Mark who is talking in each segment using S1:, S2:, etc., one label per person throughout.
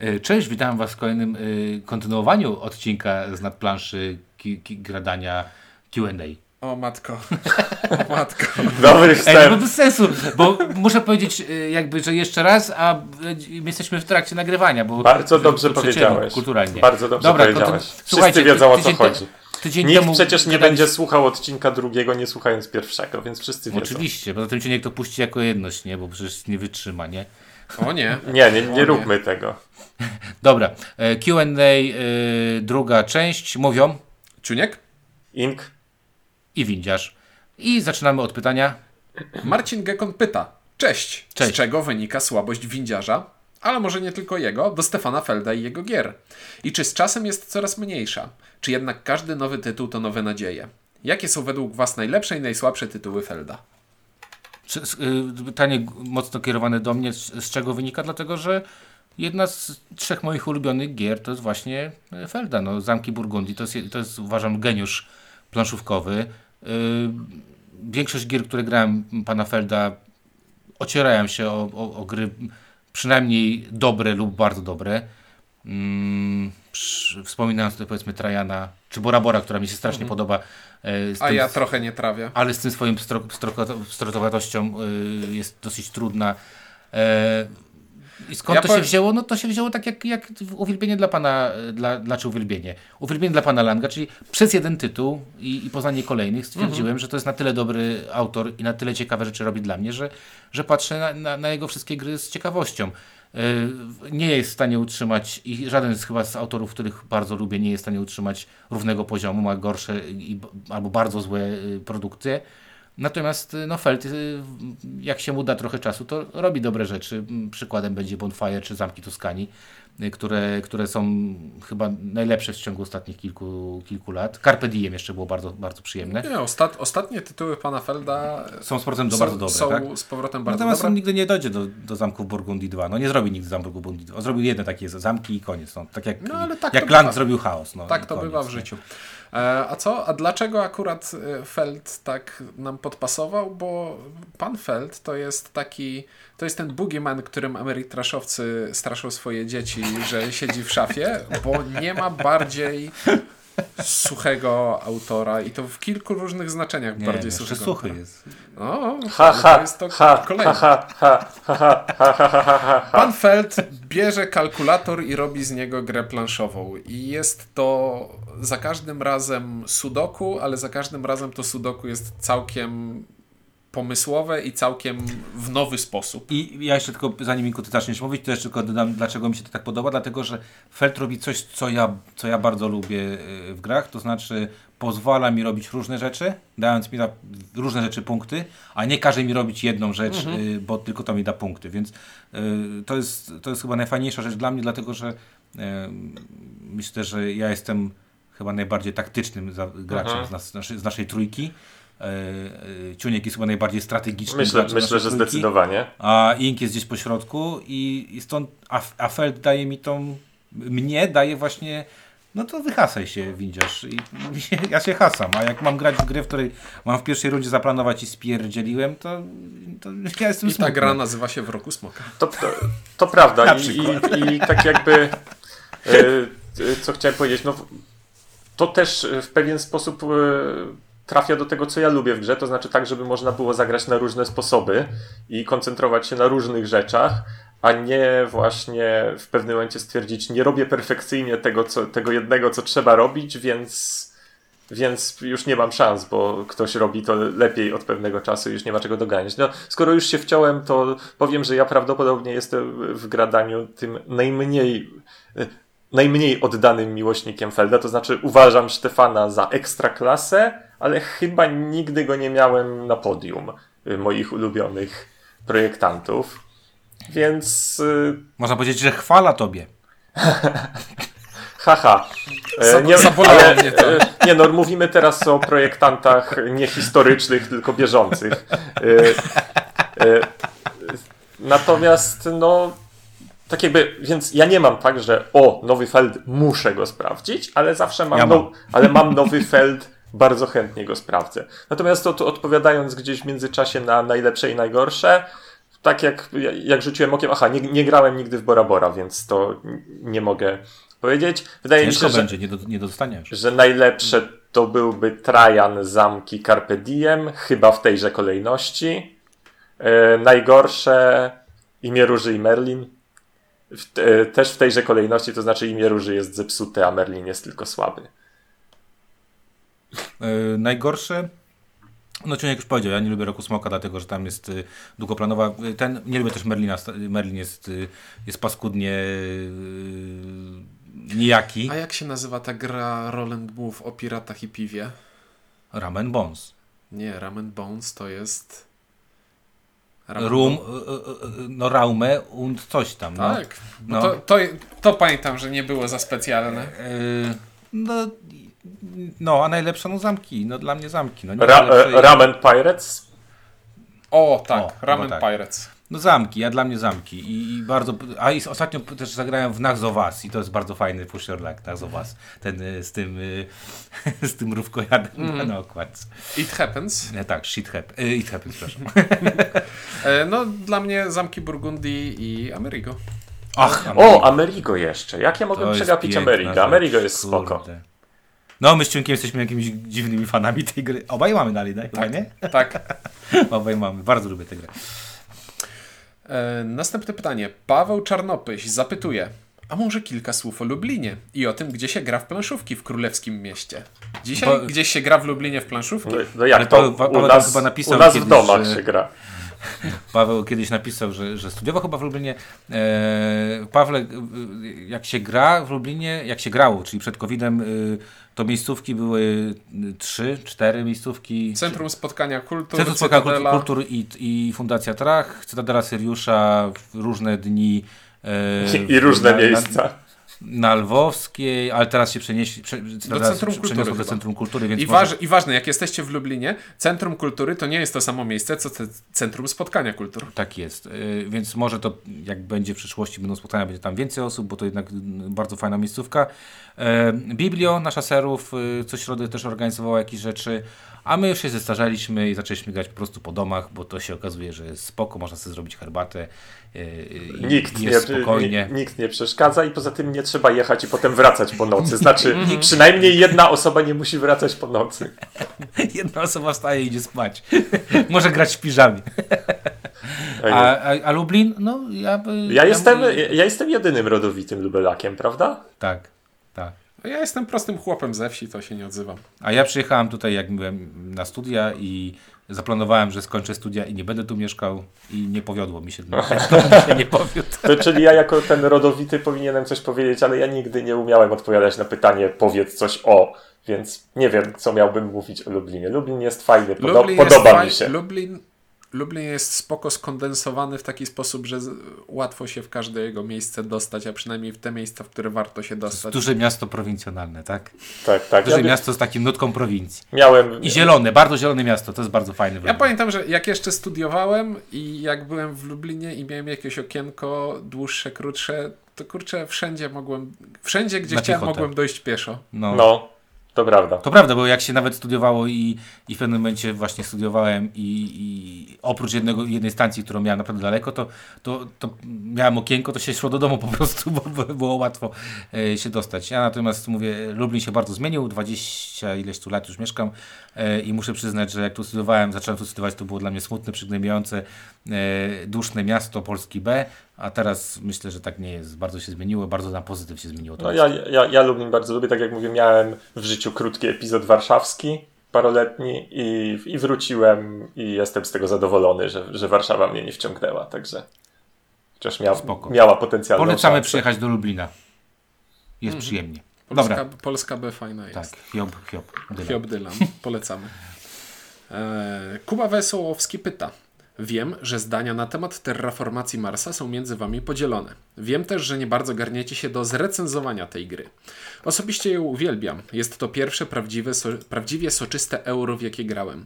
S1: E, Cześć, witam Was w kolejnym y, kontynuowaniu odcinka z nadplanszy ki, ki, gradania Q&A.
S2: O matko. O matko.
S3: Dobry
S1: Ej, no bez sensu, bo muszę powiedzieć y, jakby, że jeszcze raz, a y, my jesteśmy w trakcie nagrywania, bo
S3: Bardzo dobrze powiedziałeś.
S1: Kulturalnie.
S3: Bardzo dobrze
S1: Dobra,
S3: powiedziałeś. Wszyscy wiedzą o co chodzi.
S1: Tydzień
S3: Nikt
S1: temu
S3: przecież nie
S1: gadaliśmy-
S3: będzie słuchał odcinka drugiego, nie słuchając pierwszego, więc wszyscy wiedzą.
S1: Oczywiście, poza tym cię niech to puści jako jedność, nie? Bo przecież nie wytrzyma, nie?
S2: O nie.
S3: Nie, nie,
S2: O
S3: nie róbmy tego.
S1: Dobra, e, Q&A, y, druga część, mówią
S2: Czuniek?
S3: Ink,
S1: i windziarz. I zaczynamy od pytania.
S2: Marcin Gekon pyta. Cześć.
S1: Cześć.
S2: Z czego wynika słabość windziarza? Ale może nie tylko jego, do Stefana Felda i jego gier. I czy z czasem jest coraz mniejsza? Czy jednak każdy nowy tytuł to nowe nadzieje? Jakie są według Was najlepsze i najsłabsze tytuły Felda?
S1: Y, pytanie mocno kierowane do mnie, z czego wynika? Dlatego, że jedna z trzech moich ulubionych gier to jest właśnie e, Felda. No, Zamki Burgundii to jest, je- to jest uważam geniusz planszówkowy. Y, Większość gier, które grałem pana Felda ocierają się o, o, o gry przynajmniej dobre lub bardzo dobre. Mm, wspominając tutaj powiedzmy Trajana czy Bora Bora, która mi się strasznie podoba. e,
S2: A
S1: tym-
S2: ja trochę nie trawię.
S1: ale z tym swoim stro- stroko- strotowatością y, jest dosyć trudna. E, I skąd
S2: Ja
S1: to
S2: powiem-
S1: się wzięło? No to się wzięło tak jak, jak uwielbienie dla pana, dla, znaczy uwielbienie. Uwielbienie dla pana Langa, czyli przez jeden tytuł i, i poznanie kolejnych stwierdziłem,
S2: Mhm.
S1: że to jest na tyle dobry autor i na tyle ciekawe rzeczy robi dla mnie, że, że patrzę na, na, na jego wszystkie gry z ciekawością. Y, Nie jest w stanie utrzymać i żaden z chyba z autorów, których bardzo lubię, nie jest w stanie utrzymać równego poziomu, ma gorsze i, albo bardzo złe y, produkcje. Natomiast no Feld, y, jak się mu da trochę czasu, to robi dobre rzeczy. Przykładem będzie Bonfire czy Zamki Toskanii, y, które, które są chyba najlepsze w ciągu ostatnich kilku, kilku lat. Carpe Diem jeszcze było bardzo, bardzo przyjemne.
S2: Nie, ostat, ostatnie tytuły pana Felda
S1: Są z powrotem do
S2: są,
S1: bardzo dobre,
S2: są
S1: tak?
S2: z powrotem bardzo
S1: Natomiast
S2: dobre.
S1: on nigdy nie dojdzie do, do zamków Burgundii 2. No nie zrobi nigdy zamku Burgundii 2. On zrobił jedne takie zamki i koniec. No, tak jak,
S2: No, tak
S1: jak Lang
S2: bywa.
S1: zrobił chaos. No,
S2: Tak to
S1: koniec,
S2: bywa w życiu. A co? A dlaczego akurat e, Feld tak nam podpasował? Bo pan Feld to jest taki, to jest ten boogeyman, którym amerytraszowcy straszą swoje dzieci, że siedzi w szafie, bo nie ma bardziej suchego autora i to w kilku różnych znaczeniach
S1: nie,
S2: bardziej suchego.
S1: suchy jest.
S2: No,
S3: ha, ha,
S2: to jest to
S3: ha,
S2: kolejne.
S3: Ha, ha, ha, ha,
S2: Pan Feld bierze kalkulator i robi z niego grę planszową i jest to za każdym razem sudoku, ale za każdym razem to sudoku jest całkiem pomysłowe i całkiem w nowy sposób.
S1: I ja jeszcze tylko, zanim Minku ty zaczniesz mówić, to jeszcze tylko dodam, dlaczego mi się to tak podoba, dlatego, że Feld robi coś, co ja, co ja bardzo lubię y, w grach, to znaczy pozwala mi robić różne rzeczy, dając mi na różne rzeczy punkty, a nie każe mi robić jedną rzecz, y, bo tylko to mi da punkty, więc y, to, jest, to jest chyba najfajniejsza rzecz dla mnie, dlatego, że y, myślę, że ja jestem chyba najbardziej taktycznym za, graczem
S3: Mhm.
S1: z, nas, z, naszej, z naszej trójki. E, e, Ciuniek jest chyba najbardziej strategicznym
S3: Myślę, myślę, że zdecydowanie.
S1: a Ink jest gdzieś po środku i, i stąd a, a Feld daje mi tą mnie daje właśnie no to wyhasaj się windziarz i ja się hasam, a jak mam grać w grę, w której mam w pierwszej rundzie zaplanować i spierdzieliłem, to, to ja jestem
S2: I ta
S1: smutny.
S2: gra nazywa się W roku Smoka.
S3: To, to, to prawda. I, i, I tak jakby, e, co chciałem powiedzieć, no, to też w pewien sposób trafia do tego, co ja lubię w grze, to znaczy tak, żeby można było zagrać na różne sposoby i koncentrować się na różnych rzeczach, a nie właśnie w pewnym momencie stwierdzić, nie robię perfekcyjnie tego, co, tego jednego, co trzeba robić, więc, więc już nie mam szans, bo ktoś robi to lepiej od pewnego czasu i już nie ma czego doganiać. No, skoro już się wciąłem, to powiem, że ja prawdopodobnie jestem w gradaniu tym najmniej najmniej oddanym miłośnikiem Felda, to znaczy uważam Stefana za ekstraklasę, ale chyba nigdy go nie miałem na podium y, moich ulubionych projektantów. Więc y,
S1: Można powiedzieć, że chwala tobie.
S3: haha. E,
S2: Za- zabolało
S3: ale, e, Nie no, mówimy teraz o projektantach nie historycznych, tylko bieżących. E, e, Natomiast no tak jakby, więc ja nie mam tak, że o, nowy Feld, muszę go sprawdzić, ale zawsze mam,
S1: Ja mam.
S3: No, ale mam nowy Feld, bardzo chętnie go sprawdzę. Natomiast to, to odpowiadając gdzieś w międzyczasie na najlepsze i najgorsze, tak jak, jak rzuciłem okiem, aha, nie, nie grałem nigdy w Bora Bora, więc to nie mogę powiedzieć. Wydaje
S1: Ciężko
S3: mi się,
S1: będzie, nie, do, nie dostaniesz.
S3: że, że najlepsze to byłby Trajan, Zamki, Carpe Diem, chyba w tejże kolejności. E, najgorsze Imię Róży i Merlin. W, e, też w tejże kolejności, to znaczy Imię Róży jest zepsute, a Merlin jest tylko słaby.
S1: Yy, najgorsze. No, czy jak już powiedział, ja nie lubię Roku Smoka, dlatego że tam jest y, długoplanowa. y, Ten, nie lubię też Merlina. Merlin jest, y, jest paskudnie y, nijaki.
S2: A jak się nazywa ta gra Roland Move o piratach i piwie?
S1: Ramen Bones.
S2: Nie, Ramen Bones to jest...
S1: Rum, y, y, y, no Raume und coś tam. No.
S2: Tak, bo
S1: No.
S2: to, to, to pamiętam, że nie było za specjalne.
S1: Y, no, no, a najlepsze no zamki. No dla mnie zamki. No,
S3: Ra,
S1: najlepsze-
S3: e, Ramen Pirates?
S2: O, tak,
S1: O,
S2: Ramen
S1: tak.
S2: Pirates.
S1: No zamki, a dla mnie zamki. I, i bardzo. A i ostatnio też zagrałem w Us i to jest bardzo fajny pusher like of Us. Ten y, z tym y, z tym rówkojadem
S2: Mhm.
S1: na okładce.
S2: It Happens.
S1: Nie, tak, shit hap. Y, it happens, przepraszam.
S2: E, no, dla mnie Zamki Burgundii i Amerigo.
S1: Ach,
S3: O, Amerigo jeszcze. Jak ja mogłem przegapić Amerigo?
S1: rzecz,
S3: Amerigo jest spoko.
S1: kurde. No, my z Ciunkiem jesteśmy jakimiś dziwnymi fanami tej gry. Obaj mamy dalej, tak? Nie?
S2: Tak.
S1: Obaj mamy. Bardzo lubię tę grę.
S2: E, następne pytanie. Paweł Czarnopyś zapytuje. A może kilka słów o Lublinie i o tym, gdzie się gra w planszówki w królewskim mieście. Dzisiaj
S1: Bo-
S2: gdzieś się gra w Lublinie w planszówki?
S3: No, no jak to?
S1: Paweł- Paweł
S3: u nas,
S1: chyba napisał
S3: u nas w
S1: kiedyś,
S3: domach
S1: że-
S3: się gra.
S1: Paweł kiedyś napisał, że, że studiował chyba w Lublinie. E, Pawle, jak się gra w Lublinie, jak się grało, czyli przed COVID-em, e, to miejscówki były y, trzy, cztery miejscówki.
S2: Centrum Spotkania Kultur,
S1: Centrum Spotkania
S2: Cytadela.
S1: Kultur i, i Fundacja Trach, Cytadela Syriusza w różne dni. e,
S3: I różne
S1: na- na-
S3: miejsca.
S1: Na Lwowskiej, ale teraz się przenieśli, prze, Cytadela
S2: Centrum Kultury
S1: do. Centrum Kultury, więc
S2: I,
S1: może-
S2: waż, I ważne, jak jesteście w Lublinie, Centrum Kultury to nie jest to samo miejsce, co Centrum Spotkania Kultur.
S1: Tak jest, Y, więc może to jak będzie w przyszłości, będą spotkania, będzie tam więcej osób, bo to jednak y, bardzo fajna miejscówka. E, Biblio, nasza serów, y, co środę też organizowała jakieś rzeczy, a my już się zestarzaliśmy i zaczęliśmy grać po prostu po domach, bo to się okazuje, że jest spoko, można sobie zrobić herbatę y, i
S3: Nikt nie,
S1: spokojnie.
S3: ni- nikt nie przeszkadza i poza tym nie trzeba jechać i potem wracać po nocy. Znaczy, przynajmniej jedna osoba nie musi wracać po nocy.
S1: Jedna osoba wstaje i idzie spać. może grać w piżamie. A, a, a Lublin? No ja by...
S3: Ja jestem,
S1: by-
S3: ja jestem jedynym rodowitym lubelakiem, prawda?
S1: Tak, tak.
S2: Ja jestem prostym chłopem ze wsi, to się nie odzywam.
S1: A ja przyjechałem tutaj, jak byłem na studia i zaplanowałem, że skończę studia i nie będę tu mieszkał i nie powiodło mi się. Się nie powiódł.
S3: To, czyli ja jako ten rodowity powinienem coś powiedzieć, ale ja nigdy nie umiałem odpowiadać na pytanie powiedz coś o, więc nie wiem, co miałbym mówić o Lublinie. Lublin jest fajny, podo-
S2: Lublin jest
S3: podoba
S2: faj-
S3: mi się.
S2: Lublin, Lublin jest spoko skondensowany w taki sposób, że łatwo się w każde jego miejsce dostać, a przynajmniej w te miejsca, w które warto się dostać.
S1: Duże miasto prowincjonalne, tak?
S3: Tak, tak.
S1: Duże
S3: Ja
S1: miasto z takim nutką prowincji.
S3: miałem,
S1: I zielone, bardzo zielone miasto, to jest bardzo fajne.
S2: Ja pamiętam, że jak jeszcze studiowałem i jak byłem w Lublinie i miałem jakieś okienko dłuższe, krótsze, to kurczę, wszędzie mogłem, wszędzie gdzie
S1: Na
S2: chciałem,
S1: piechotę.
S2: mogłem dojść pieszo.
S1: No.
S3: no, to prawda.
S1: To prawda, bo jak się nawet studiowało i, i w pewnym momencie właśnie studiowałem i, i oprócz jednego, jednej stacji, którą miałem naprawdę daleko, to, to, to miałem okienko, to się szło do domu po prostu, bo, było łatwo e, się dostać. Ja natomiast mówię, Lublin się bardzo zmienił, 20 ileś tu lat już mieszkam i muszę przyznać, że jak tu studiowałem, zacząłem tu studiować, to było dla mnie smutne, przygnębiające, e, duszne miasto Polski B, a teraz myślę, że tak nie jest. Bardzo się zmieniło, bardzo na pozytyw się zmieniło. to
S3: No, ja, ja, ja Lublin bardzo lubię, tak jak mówię, miałem w życiu krótki epizod warszawski, paroletni i, i wróciłem i jestem z tego zadowolony, że, że Warszawa mnie nie wciągnęła, także chociaż miał, miała potencjalną
S1: Polecamy
S3: szansę.
S1: przyjechać do Lublina. Jest
S3: Mhm.
S1: przyjemnie.
S2: Polska,
S1: Dobra.
S2: Polska B fajna jest.
S1: Tak, hiob, hiob. Dylan.
S2: Hiob Dylan. Polecamy. E, Kuba Wesołowski pyta. Wiem, że zdania na temat terraformacji Marsa są między wami podzielone. Wiem też, że nie bardzo garniecie się do zrecenzowania tej gry. Osobiście ją uwielbiam. Jest to pierwsze prawdziwe, so, prawdziwie soczyste euro, w jakie grałem.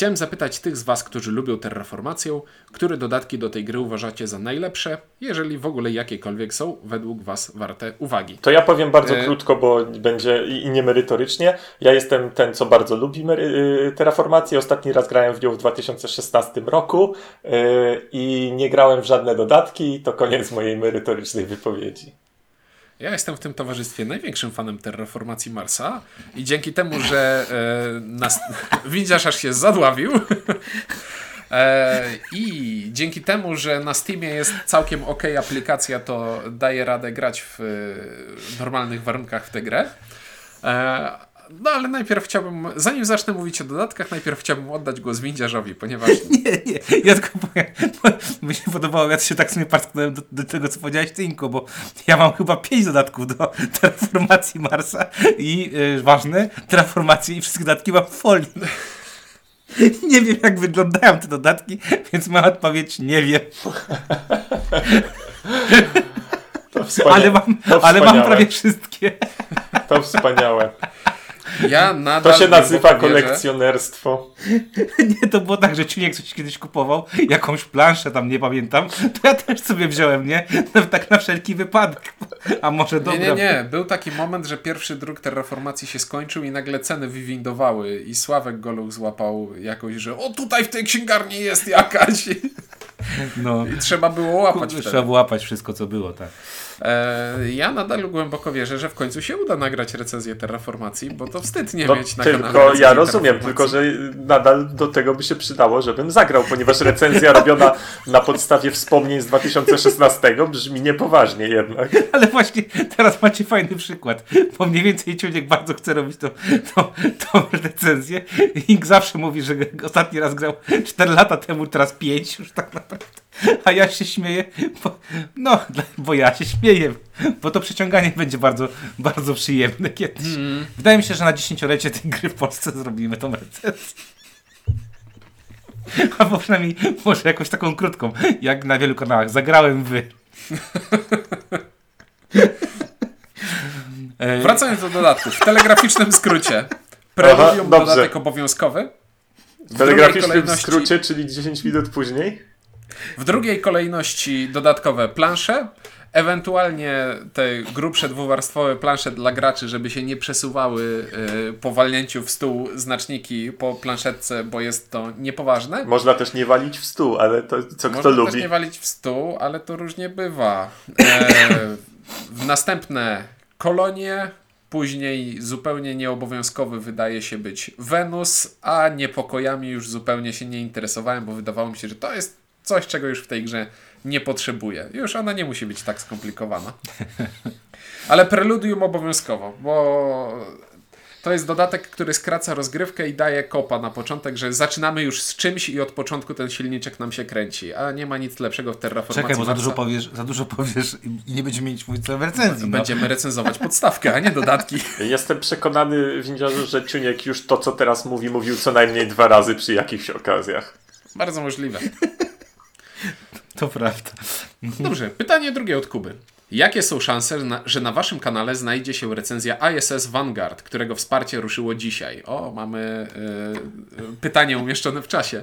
S2: Chciałem zapytać tych z Was, którzy lubią Terraformację, które dodatki do tej gry uważacie za najlepsze, jeżeli w ogóle jakiekolwiek są według Was warte uwagi.
S3: To ja powiem bardzo
S2: E-
S3: krótko, bo będzie i, niemerytorycznie. Ja jestem ten, co bardzo lubi mery- y, Terraformację. Ostatni raz grałem w nią w 2016 roku y, i nie grałem w żadne dodatki. To koniec mojej merytorycznej wypowiedzi.
S2: Ja jestem w tym towarzystwie największym fanem terraformacji Marsa i dzięki temu, że e, nas... widzisz, aż się zadławił. E, I dzięki temu, że na Steamie jest całkiem ok aplikacja, to daje radę grać w e, normalnych warunkach w tę grę. E, no ale najpierw chciałbym, zanim zacznę mówić o dodatkach, najpierw chciałbym oddać głos windziarzowi, ponieważ
S1: Nie, nie, ja tylko powiem, bo mi się podobało, ja się tak sobie parsknąłem do, do tego, co powiedziałeś ty, Inko, bo ja mam chyba pięć dodatków do terraformacji Marsa i y, ważne, terraformacji i wszystkie dodatki mam w folii. Nie wiem, jak wyglądają te dodatki, więc moja odpowiedź nie wiem, ale mam,
S3: to
S1: ale mam prawie wszystkie.
S3: To wspaniałe.
S2: Ja nadal
S3: To się nazywa kolekcjonerstwo.
S1: Nie, to było tak, że Ciuniek coś kiedyś kupował, jakąś planszę tam, nie pamiętam, to ja też sobie wziąłem, nie? No, tak na wszelki wypadek. A może
S2: Nie,
S1: dobra.
S2: nie, nie. Był taki moment, że pierwszy druk terraformacji się skończył i nagle ceny wywindowały i Sławek Goluch złapał jakoś, że o tutaj w tej księgarni jest jakaś
S1: No.
S2: i trzeba było łapać
S1: Trzeba było łapać wszystko, co było, tak.
S2: E, ja nadal głęboko wierzę, że w końcu się uda nagrać recenzję terraformacji, bo to wstyd nie
S3: No,
S2: mieć na kanale
S3: tylko ja rozumiem, tylko że nadal do tego by się przydało, żebym zagrał, ponieważ recenzja robiona na podstawie wspomnień z 2016 brzmi niepoważnie jednak.
S1: Ale właśnie teraz macie fajny przykład, bo mniej więcej Ciuniek bardzo chce robić tą, tą, tą recenzję. Ink zawsze mówi, że ostatni raz grał 4 lata temu, teraz 5 już tak naprawdę. A ja się śmieję, bo, no, bo ja się śmieję, bo to przeciąganie będzie bardzo, bardzo przyjemne kiedyś. Wydaje mi się, że na dziesięciolecie tej gry w Polsce zrobimy tą recenzję. Albo przynajmniej może jakąś taką krótką, jak na wielu kanałach. Zagrałem wy. E,
S2: Wracając do dodatków, w telegraficznym skrócie. Preludium
S3: dobrze.
S2: dodatek obowiązkowy.
S3: W
S2: drugiej
S3: telegraficznym
S2: kolejności-
S3: skrócie, czyli 10 minut później.
S2: W drugiej kolejności dodatkowe plansze, ewentualnie te grubsze dwuwarstwowe plansze dla graczy, żeby się nie przesuwały y, po walnięciu w stół znaczniki po planszetce, bo jest to niepoważne.
S3: Można też nie walić w stół, ale to co
S2: Można
S3: kto
S2: też
S3: lubi.
S2: nie walić w stół, ale to różnie bywa. E, w następne kolonie, później zupełnie nieobowiązkowy wydaje się być Wenus, a niepokojami już zupełnie się nie interesowałem, bo wydawało mi się, że to jest coś, czego już w tej grze nie potrzebuję. Już ona nie musi być tak skomplikowana. Ale preludium obowiązkowo, bo to jest dodatek, który skraca rozgrywkę i daje kopa na początek, że zaczynamy już z czymś i od początku ten silniczek nam się kręci, a nie ma nic lepszego w Terraformacji
S1: Czekaj, bo za dużo powiesz, za dużo powiesz i nie będziemy mieć mówić w recenzji. No.
S2: Będziemy recenzować podstawkę, a nie dodatki.
S3: Jestem przekonany, windziarzu, że Ciuniek już to, co teraz mówi, mówił co najmniej dwa razy przy jakichś okazjach.
S2: Bardzo możliwe.
S1: To prawda.
S2: Dobrze, pytanie drugie od Kuby. Jakie są szanse, na- że na waszym kanale znajdzie się recenzja ISS Vanguard, którego wsparcie ruszyło dzisiaj? O, mamy y, y, pytanie umieszczone w czasie.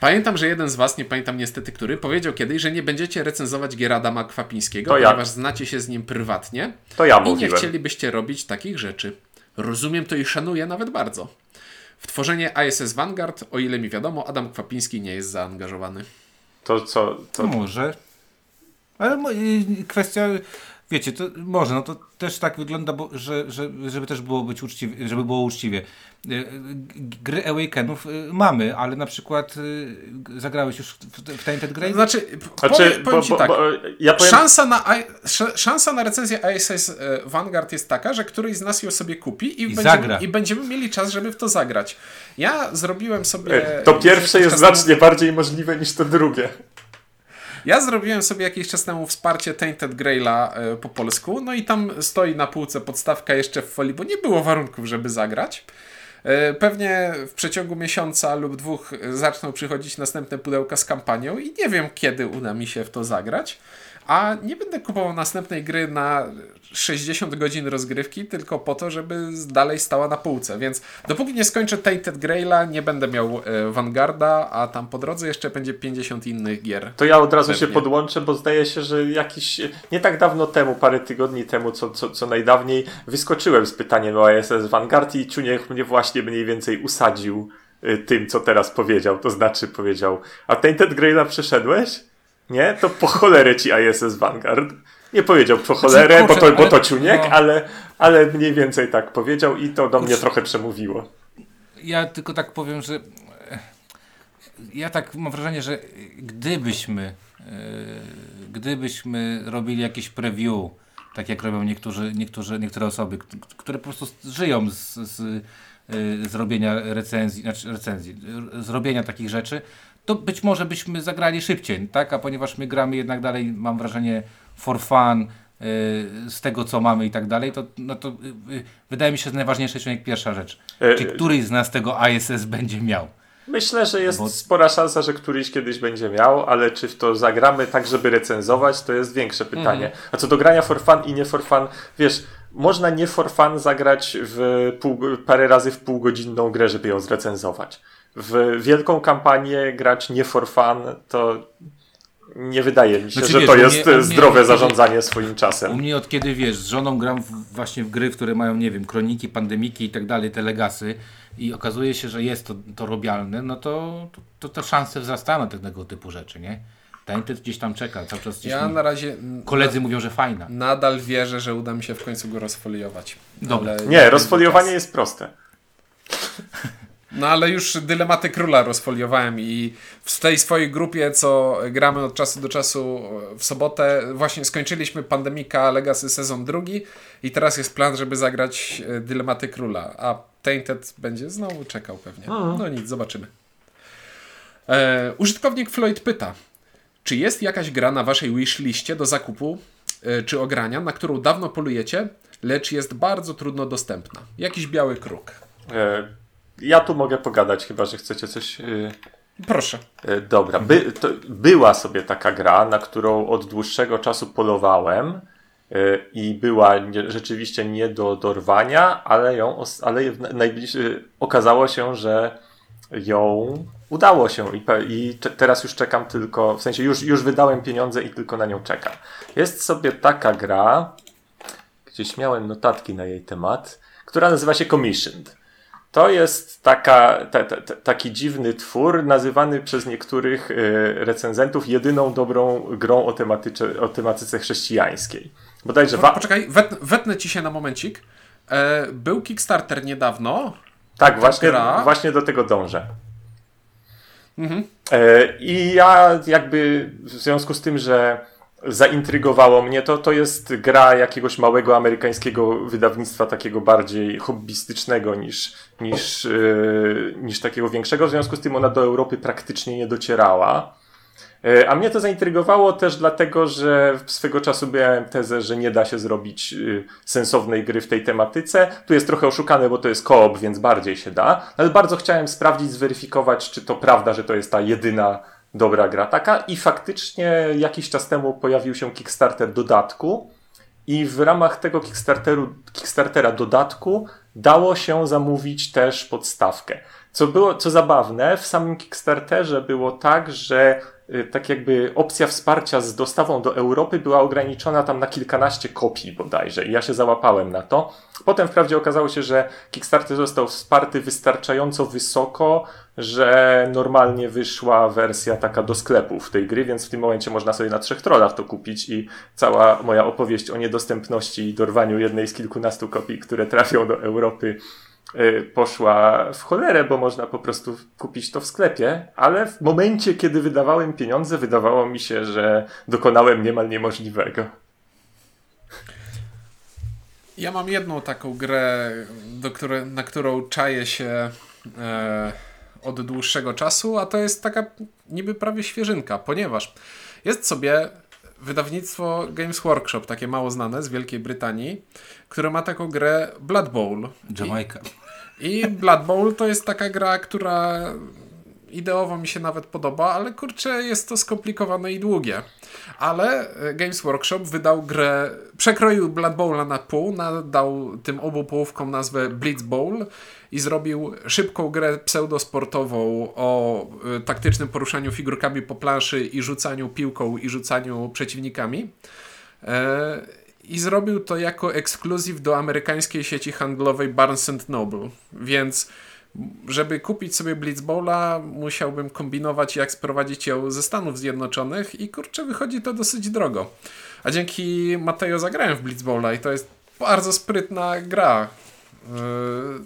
S2: Pamiętam, że jeden z was, nie pamiętam niestety który, powiedział kiedyś, że nie będziecie recenzować gier Adama Kwapińskiego,
S3: To ja.
S2: ponieważ znacie się z nim prywatnie
S3: To ja
S2: i nie
S3: mówiłem.
S2: chcielibyście robić takich rzeczy. Rozumiem to i szanuję nawet bardzo. W tworzenie ISS Vanguard, o ile mi wiadomo, Adam Kwapiński nie jest zaangażowany.
S3: To co?
S1: To może. Ale kwestia, wiecie, to może, no to też tak wygląda, bo, że, że, żeby też było być uczciwie, żeby było uczciwie. Y, Gry Awakenów y, mamy, ale na przykład y, zagrałeś już w, w Tainted Grail?
S2: Znaczy,
S3: Znaczy,
S2: powiem, powiem
S3: bo,
S2: ci
S3: bo,
S2: tak.
S3: bo, ja powiem,
S2: Szansa na, I- sz- szansa na recenzję ISS e, Vanguard jest taka, że któryś z nas ją sobie kupi i, będziemy,
S1: zagra.
S2: i będziemy mieli czas, żeby w to zagrać. Ja zrobiłem sobie.
S3: e, to pierwsze jest znacznie bardziej możliwe niż to drugie.
S2: Ja zrobiłem sobie jakiś czas temu wsparcie Tainted Graila e, po polsku, no i tam stoi na półce podstawka jeszcze w folii, bo nie było warunków, żeby zagrać. E, Pewnie w przeciągu miesiąca lub dwóch e, zaczną przychodzić następne pudełka z kampanią i nie wiem, kiedy uda mi się w to zagrać. A nie będę kupował następnej gry na 60 godzin rozgrywki, tylko po to, żeby dalej stała na półce. Więc dopóki nie skończę Tainted Graila, nie będę miał e, Vanguarda, a tam po drodze jeszcze będzie 50 innych gier.
S3: To ja od razu się
S2: Pewnie.
S3: podłączę, bo zdaje się, że jakiś nie tak dawno temu, parę tygodni temu, co, co, co najdawniej, wyskoczyłem z pytaniem o ISS Vanguard i Czuniech mnie właśnie mniej więcej usadził y, tym, co teraz powiedział. To znaczy powiedział, a Tainted Graila przeszedłeś? Nie? To po cholerę ci ISS Vanguard. Nie powiedział po cholerę,
S1: kurczę,
S3: bo to, bo to
S1: ale-
S3: Czuniek,
S1: no.
S3: ale, ale mniej więcej tak powiedział i to do mnie trochę przemówiło.
S1: Ja tylko tak powiem, że ja tak mam wrażenie, że gdybyśmy e, gdybyśmy robili jakieś preview, tak jak robią niektórzy, niektórzy, niektóre osoby, które po prostu żyją z, z, e, z robienia recenzji, znaczy recenzji, r- z robienia takich rzeczy, to być może byśmy zagrali szybciej, tak? A ponieważ my gramy jednak dalej, mam wrażenie, for fun, e, z tego co mamy i tak dalej, to, no to e, e, wydaje mi się, że najważniejsza jest pierwsza rzecz.
S3: E,
S1: Czy któryś z nas tego ISS będzie miał?
S3: Myślę, że jest
S1: Bo-
S3: spora szansa, że któryś kiedyś będzie miał, ale czy w to zagramy tak, żeby recenzować, to jest większe pytanie.
S1: Mhm.
S3: A co do grania for fun i nie for fun, wiesz, można nie for fun zagrać w pół, parę razy w półgodzinną grę, żeby ją zrecenzować. W wielką kampanię grać nie for fun, to nie wydaje mi się,
S1: Znaczy,
S3: że
S1: wiesz,
S3: to
S1: u
S3: jest
S1: u mnie-
S3: zdrowe
S1: u mnie-
S3: zarządzanie swoim
S1: U
S3: czasem.
S1: mnie od kiedy wiesz, z żoną gram w, właśnie w gry, które mają, nie wiem, kroniki, pandemiki i tak dalej, te legasy i okazuje się, że jest to, to robialne, no to, to, to szanse wzrastają na tego typu rzeczy, nie? Tainted gdzieś tam czeka, cały czas gdzieś
S2: Ja
S1: mi
S2: na razie
S1: koledzy mówią, że fajna.
S2: nadal wierzę, że uda mi się w końcu go rozfoliować.
S1: Dobra.
S2: Ale
S3: Nie, rozfoliowanie jest proste.
S2: No ale już dylematy króla rozfoliowałem i w tej swojej grupie, co gramy od czasu do czasu w sobotę, właśnie skończyliśmy Pandemika Legacy sezon drugi i teraz jest plan, żeby zagrać e, dylematy króla, a Tainted będzie znowu czekał pewnie. No nic, zobaczymy. E, użytkownik Floyd pyta, czy jest jakaś gra na waszej wishliście do zakupu e, czy ogrania, na którą dawno polujecie, lecz jest bardzo trudno dostępna? Jakiś biały kruk.
S3: E, Ja tu mogę pogadać, chyba że chcecie coś. y,
S2: Proszę.
S3: E, Dobra, by, była sobie taka gra, na którą od dłuższego czasu polowałem e, i była nie, rzeczywiście nie do dorwania, ale ją, ale najbliższy, okazało się, że ją udało się i, i te- teraz już czekam tylko, w sensie już, już wydałem pieniądze i tylko na nią czekam. Jest sobie taka gra, gdzieś miałem notatki na jej temat, która nazywa się Commissioned. To jest taka, ta, ta, ta, taki dziwny twór, nazywany przez niektórych e, recenzentów jedyną dobrą grą o, tematyce, o tematyce chrześcijańskiej. Bodajże wa-
S2: poczekaj, wet, wetnę ci się na momencik. E, był Kickstarter niedawno.
S3: tak, właśnie,
S2: gra-
S3: właśnie do tego dążę. E, I ja jakby w związku z tym, że zaintrygowało mnie to, to jest gra jakiegoś małego amerykańskiego wydawnictwa, takiego bardziej hobbystycznego niż, niż, e, niż takiego większego. W związku z tym ona do Europy praktycznie nie docierała. E, A mnie to zaintrygowało też dlatego, że swego czasu miałem tezę, że nie da się zrobić y, sensownej gry w tej tematyce. Tu jest trochę oszukane, bo to jest koop, więc bardziej się da. Ale bardzo chciałem sprawdzić, zweryfikować, czy to prawda, że to jest ta jedyna dobra gra taka. I faktycznie jakiś czas temu pojawił się Kickstarter dodatku. I w ramach tego Kickstarteru, Kickstartera dodatku dało się zamówić też podstawkę. Co było, co zabawne, w samym Kickstarterze było tak, że tak jakby opcja wsparcia z dostawą do Europy była ograniczona tam na kilkanaście kopii bodajże i ja się załapałem na to. Potem wprawdzie okazało się, że Kickstarter został wsparty wystarczająco wysoko, że normalnie wyszła wersja taka do sklepów tej gry, więc w tym momencie można sobie na trzech trollach to kupić i cała moja opowieść o niedostępności i dorwaniu jednej z kilkunastu kopii, które trafią do Europy y, poszła w cholerę, bo można po prostu kupić to w sklepie, ale w momencie, kiedy wydawałem pieniądze, wydawało mi się, że dokonałem niemal niemożliwego.
S2: Ja mam jedną taką grę, której, na którą czaję się e, od dłuższego czasu, a to jest taka niby prawie świeżynka, ponieważ jest sobie wydawnictwo Games Workshop, takie mało znane z Wielkiej Brytanii, które ma taką grę Blood Bowl.
S1: Jamaica.
S2: I Blood Bowl to jest taka gra, która ideowo mi się nawet podoba, ale kurczę, jest to skomplikowane i długie. Ale e, Games Workshop wydał grę, przekroił Blood Bowla na pół, nadał tym obu połówkom nazwę Blitz Bowl i zrobił szybką grę pseudosportową o y, taktycznym poruszaniu figurkami po planszy i rzucaniu piłką i rzucaniu przeciwnikami. E, I zrobił to jako ekskluzyw do amerykańskiej sieci handlowej Barnes Noble. Więc żeby kupić sobie Blitzbowla, musiałbym kombinować, jak sprowadzić ją ze Stanów Zjednoczonych i kurczę, wychodzi to dosyć drogo. A dzięki Mateo zagrałem w Blitzbowla i to jest bardzo sprytna gra, w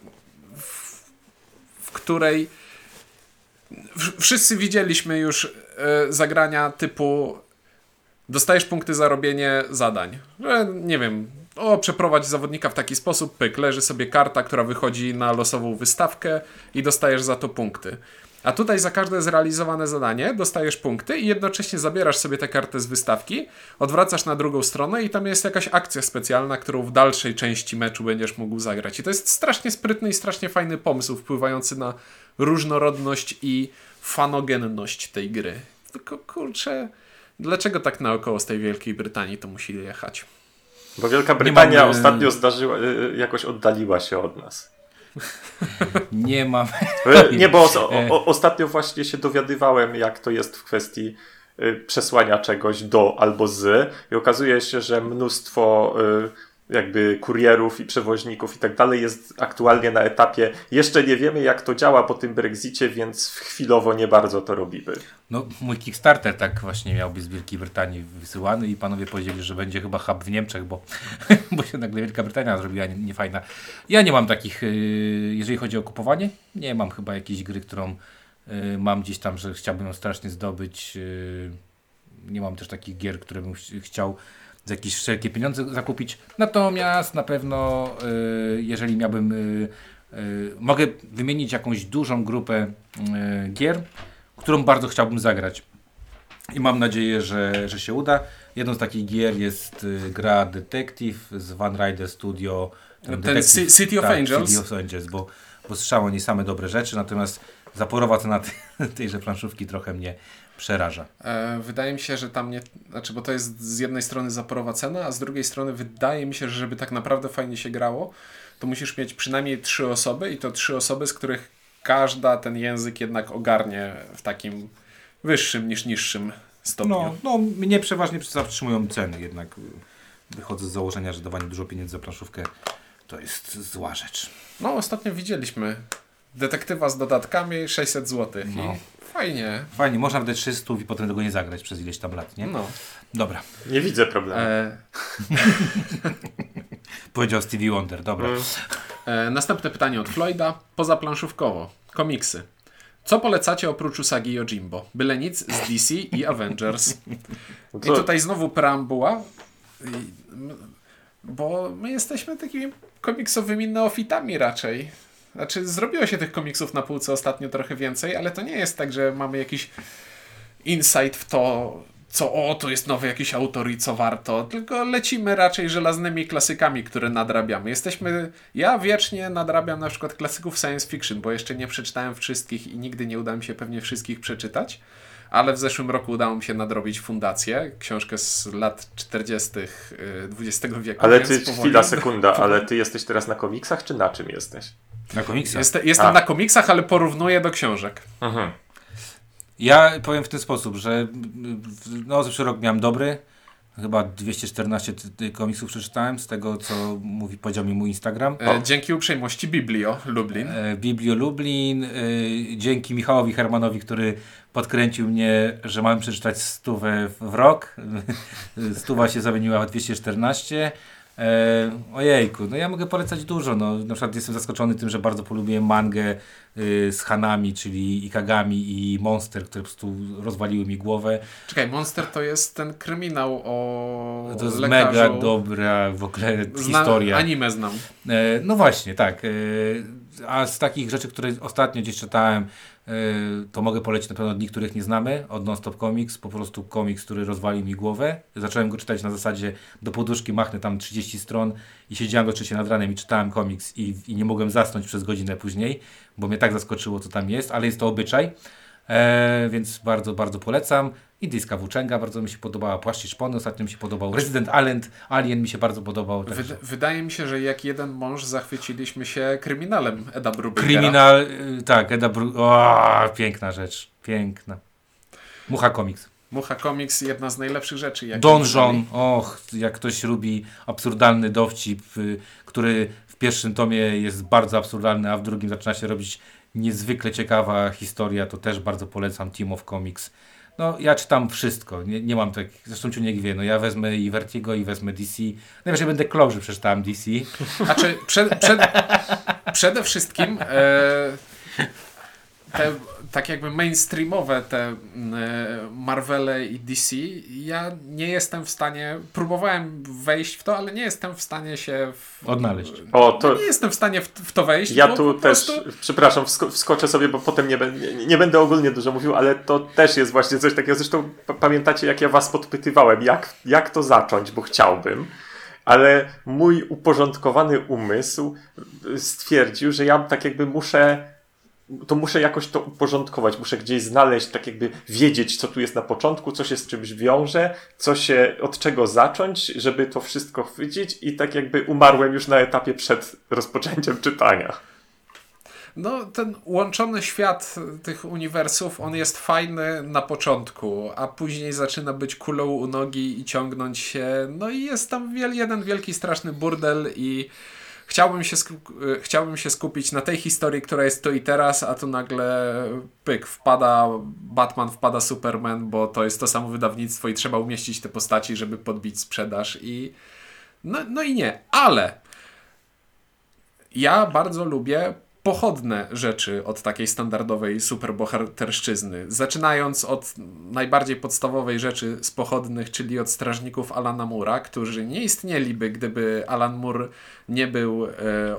S2: której wszyscy widzieliśmy już yy, zagrania typu dostajesz punkty za robienie zadań. Że, nie wiem, o, przeprowadź zawodnika w taki sposób, pyk, leży sobie karta, która wychodzi na losową wystawkę i dostajesz za to punkty. A tutaj za każde zrealizowane zadanie dostajesz punkty i jednocześnie zabierasz sobie tę kartę z wystawki, odwracasz na drugą stronę i tam jest jakaś akcja specjalna, którą w dalszej części meczu będziesz mógł zagrać. I to jest strasznie sprytny i strasznie fajny pomysł, wpływający na różnorodność i fanogenność tej gry. Tylko kurczę, dlaczego tak naokoło z tej Wielkiej Brytanii to musi jechać?
S3: Bo Wielka Brytania ostatnio zdarzyła, e, jakoś oddaliła się od nas.
S1: Nie mam.
S3: E, Nie, bo o, o, ostatnio właśnie się dowiadywałem, jak to jest w kwestii e, przesłania czegoś do albo z i okazuje się, że mnóstwo e, jakby kurierów i przewoźników i tak dalej jest aktualnie na etapie jeszcze nie wiemy jak to działa po tym Brexicie, więc chwilowo nie bardzo to robimy.
S1: No, mój Kickstarter tak właśnie miał być z Wielkiej Brytanii wysyłany i panowie powiedzieli, że będzie chyba hub w Niemczech, bo, bo się nagle Wielka Brytania zrobiła nie- niefajna. Ja nie mam takich, yy, jeżeli chodzi o kupowanie, nie mam chyba jakiejś gry, którą yy, mam gdzieś tam, że chciałbym ją strasznie zdobyć. Yy, nie mam też takich gier, które bym ch- chciał za jakieś wszelkie pieniądze zakupić. Natomiast na pewno, yy, jeżeli miałbym, yy, yy, mogę wymienić jakąś dużą grupę gier, którą bardzo chciałbym zagrać. I mam nadzieję, że, że się uda. Jedną z takich gier jest y, gra Detective z Van Ryder Studio.
S2: Ten Ci- City of
S1: tak,
S2: Angels.
S1: City of Angels, bo, bo słyszałem o niej same dobre rzeczy, natomiast zaporowa cena tej- tejże planszówki trochę mnie przeraża.
S2: E, wydaje mi się, że tam nie. Znaczy, bo to jest z jednej strony zaporowa cena, a z drugiej strony wydaje mi się, że żeby tak naprawdę fajnie się grało, to musisz mieć przynajmniej trzy osoby i to trzy osoby, z których każda ten język jednak ogarnie w takim wyższym niż niższym stopniu.
S1: No, no mnie przeważnie zatrzymują ceny, jednak wychodzę z założenia, że dawanie dużo pieniędzy za planszówkę to jest zła rzecz.
S2: No, ostatnio widzieliśmy detektywa z dodatkami 600 zł.
S1: No.
S2: Fajnie.
S1: Fajnie, można wydać 300 i potem tego nie zagrać przez ileś tam lat, nie?
S2: No.
S1: Dobra,
S3: Nie widzę problemu.
S2: E,
S1: powiedział Stevie Wonder, dobra.
S3: Mm.
S2: E, następne pytanie od Floyda. Pozaplanszówkowo. Komiksy. Co polecacie oprócz Usagi i Ojimbo? Byle nic z DC i Avengers.
S3: No
S2: I tutaj znowu preambuła. Bo my jesteśmy takimi komiksowymi neofitami raczej. Znaczy, zrobiło się tych komiksów na półce ostatnio trochę więcej, ale to nie jest tak, że mamy jakiś insight w to, co o, to jest nowy jakiś autor i co warto, tylko lecimy raczej żelaznymi klasykami, które nadrabiamy. Jesteśmy, ja wiecznie nadrabiam na przykład klasyków science fiction, bo jeszcze nie przeczytałem wszystkich i nigdy nie uda mi się pewnie wszystkich przeczytać, ale w zeszłym roku udało mi się nadrobić Fundację, książkę z lat 40. XX wieku.
S3: Ale ty,
S2: powoli-
S3: chwila, sekunda, ale ty jesteś teraz na komiksach, czy na czym jesteś?
S1: Na komiksach.
S2: Jest, jestem
S3: A.
S2: na komiksach, ale porównuję do książek.
S3: Mhm.
S1: Ja powiem w ten sposób, że w- no, zeszły rok miałem dobry. Chyba 214 ty- ty komiksów przeczytałem z tego, co mówi, powiedział mi mój Instagram.
S2: E, dzięki uprzejmości Biblio Lublin.
S1: E, Biblio Lublin, e, dzięki Michałowi Hermanowi, który podkręcił mnie, że mam przeczytać stówę w w rok. Stuwa się zamieniła w 214. E, ojejku, no ja mogę polecać dużo. No, na przykład jestem zaskoczony tym, że bardzo polubiłem mangę y, z Hanami, czyli Ikagami i Monster, które po prostu rozwaliły mi głowę.
S2: Czekaj, Monster to jest ten kryminał o
S1: To jest
S2: lekarzu.
S1: mega dobra w ogóle
S2: Zna-
S1: historia.
S2: Anime znam.
S1: E, no właśnie, tak. E, a z takich rzeczy, które ostatnio gdzieś czytałem, to mogę polecić na pewno dni, których nie znamy, od Nonstop Comics, po prostu komiks, który rozwalił mi głowę. Zacząłem go czytać na zasadzie do poduszki, machnę tam 30 stron i siedziałem do trzeciej nad ranem i czytałem komiks i, i nie mogłem zasnąć przez godzinę później, bo mnie tak zaskoczyło, co tam jest, ale jest to obyczaj. E, więc bardzo, bardzo polecam. Indyjska włóczęga bardzo mi się podobała, Płaszcz Szpony ostatnio mi się podobał, Resident Alien, Alien mi się bardzo podobał.
S2: Wydaje mi się, że jak jeden mąż zachwyciliśmy się kryminalem Eda Brubykera.
S1: Kryminal, y, tak, Eda Bru... O, piękna rzecz, piękna. Mucha Comics.
S2: Mucha Comics, jedna z najlepszych rzeczy. jakie
S1: Donjon, och, jak ktoś lubi absurdalny dowcip, y, który w pierwszym tomie jest bardzo absurdalny, a w drugim zaczyna się robić niezwykle ciekawa historia, to też bardzo polecam Team of Comics. No, ja czytam wszystko, nie, nie mam tak, zresztą Ciuniek wie, no ja wezmę i Vertigo i wezmę DC, najwyżej będę klął, że przeczytałem DC.
S2: Znaczy, przed, przed, przede wszystkim e, te tak jakby mainstreamowe te e, Marvele i DC, ja nie jestem w stanie, próbowałem wejść w to, ale nie jestem w stanie się w,
S1: Odnaleźć.
S3: O, to
S2: nie jestem w stanie w, w to wejść.
S3: ja tu też,
S2: prostu-
S3: przepraszam, wsko- wskoczę sobie, bo potem nie, nie, nie będę ogólnie dużo mówił, ale to też jest właśnie coś takiego. Zresztą pamiętacie, jak ja was podpytywałem, jak, jak to zacząć, bo chciałbym. Ale mój uporządkowany umysł stwierdził, że ja tak jakby muszę to muszę jakoś to uporządkować, muszę gdzieś znaleźć, tak jakby wiedzieć, co tu jest na początku, co się z czymś wiąże, co się, od czego zacząć, żeby to wszystko chwycić i tak jakby umarłem już na etapie przed rozpoczęciem czytania.
S2: No, ten łączony świat tych uniwersów, on jest fajny na początku, a później zaczyna być kulą u nogi i ciągnąć się. No i jest tam wiel, jeden wielki, straszny burdel i chciałbym się, y, chciałbym się skupić na tej historii, która jest tu i teraz, a tu nagle pyk, wpada Batman, wpada Superman, bo to jest to samo wydawnictwo i trzeba umieścić te postaci, żeby podbić sprzedaż i no, no i nie, ale ja bardzo lubię pochodne rzeczy od takiej standardowej superbohaterszczyzny. Zaczynając od najbardziej podstawowej rzeczy z pochodnych, czyli od strażników Alana Mura, którzy nie istnieliby, gdyby Alan Moore nie był e,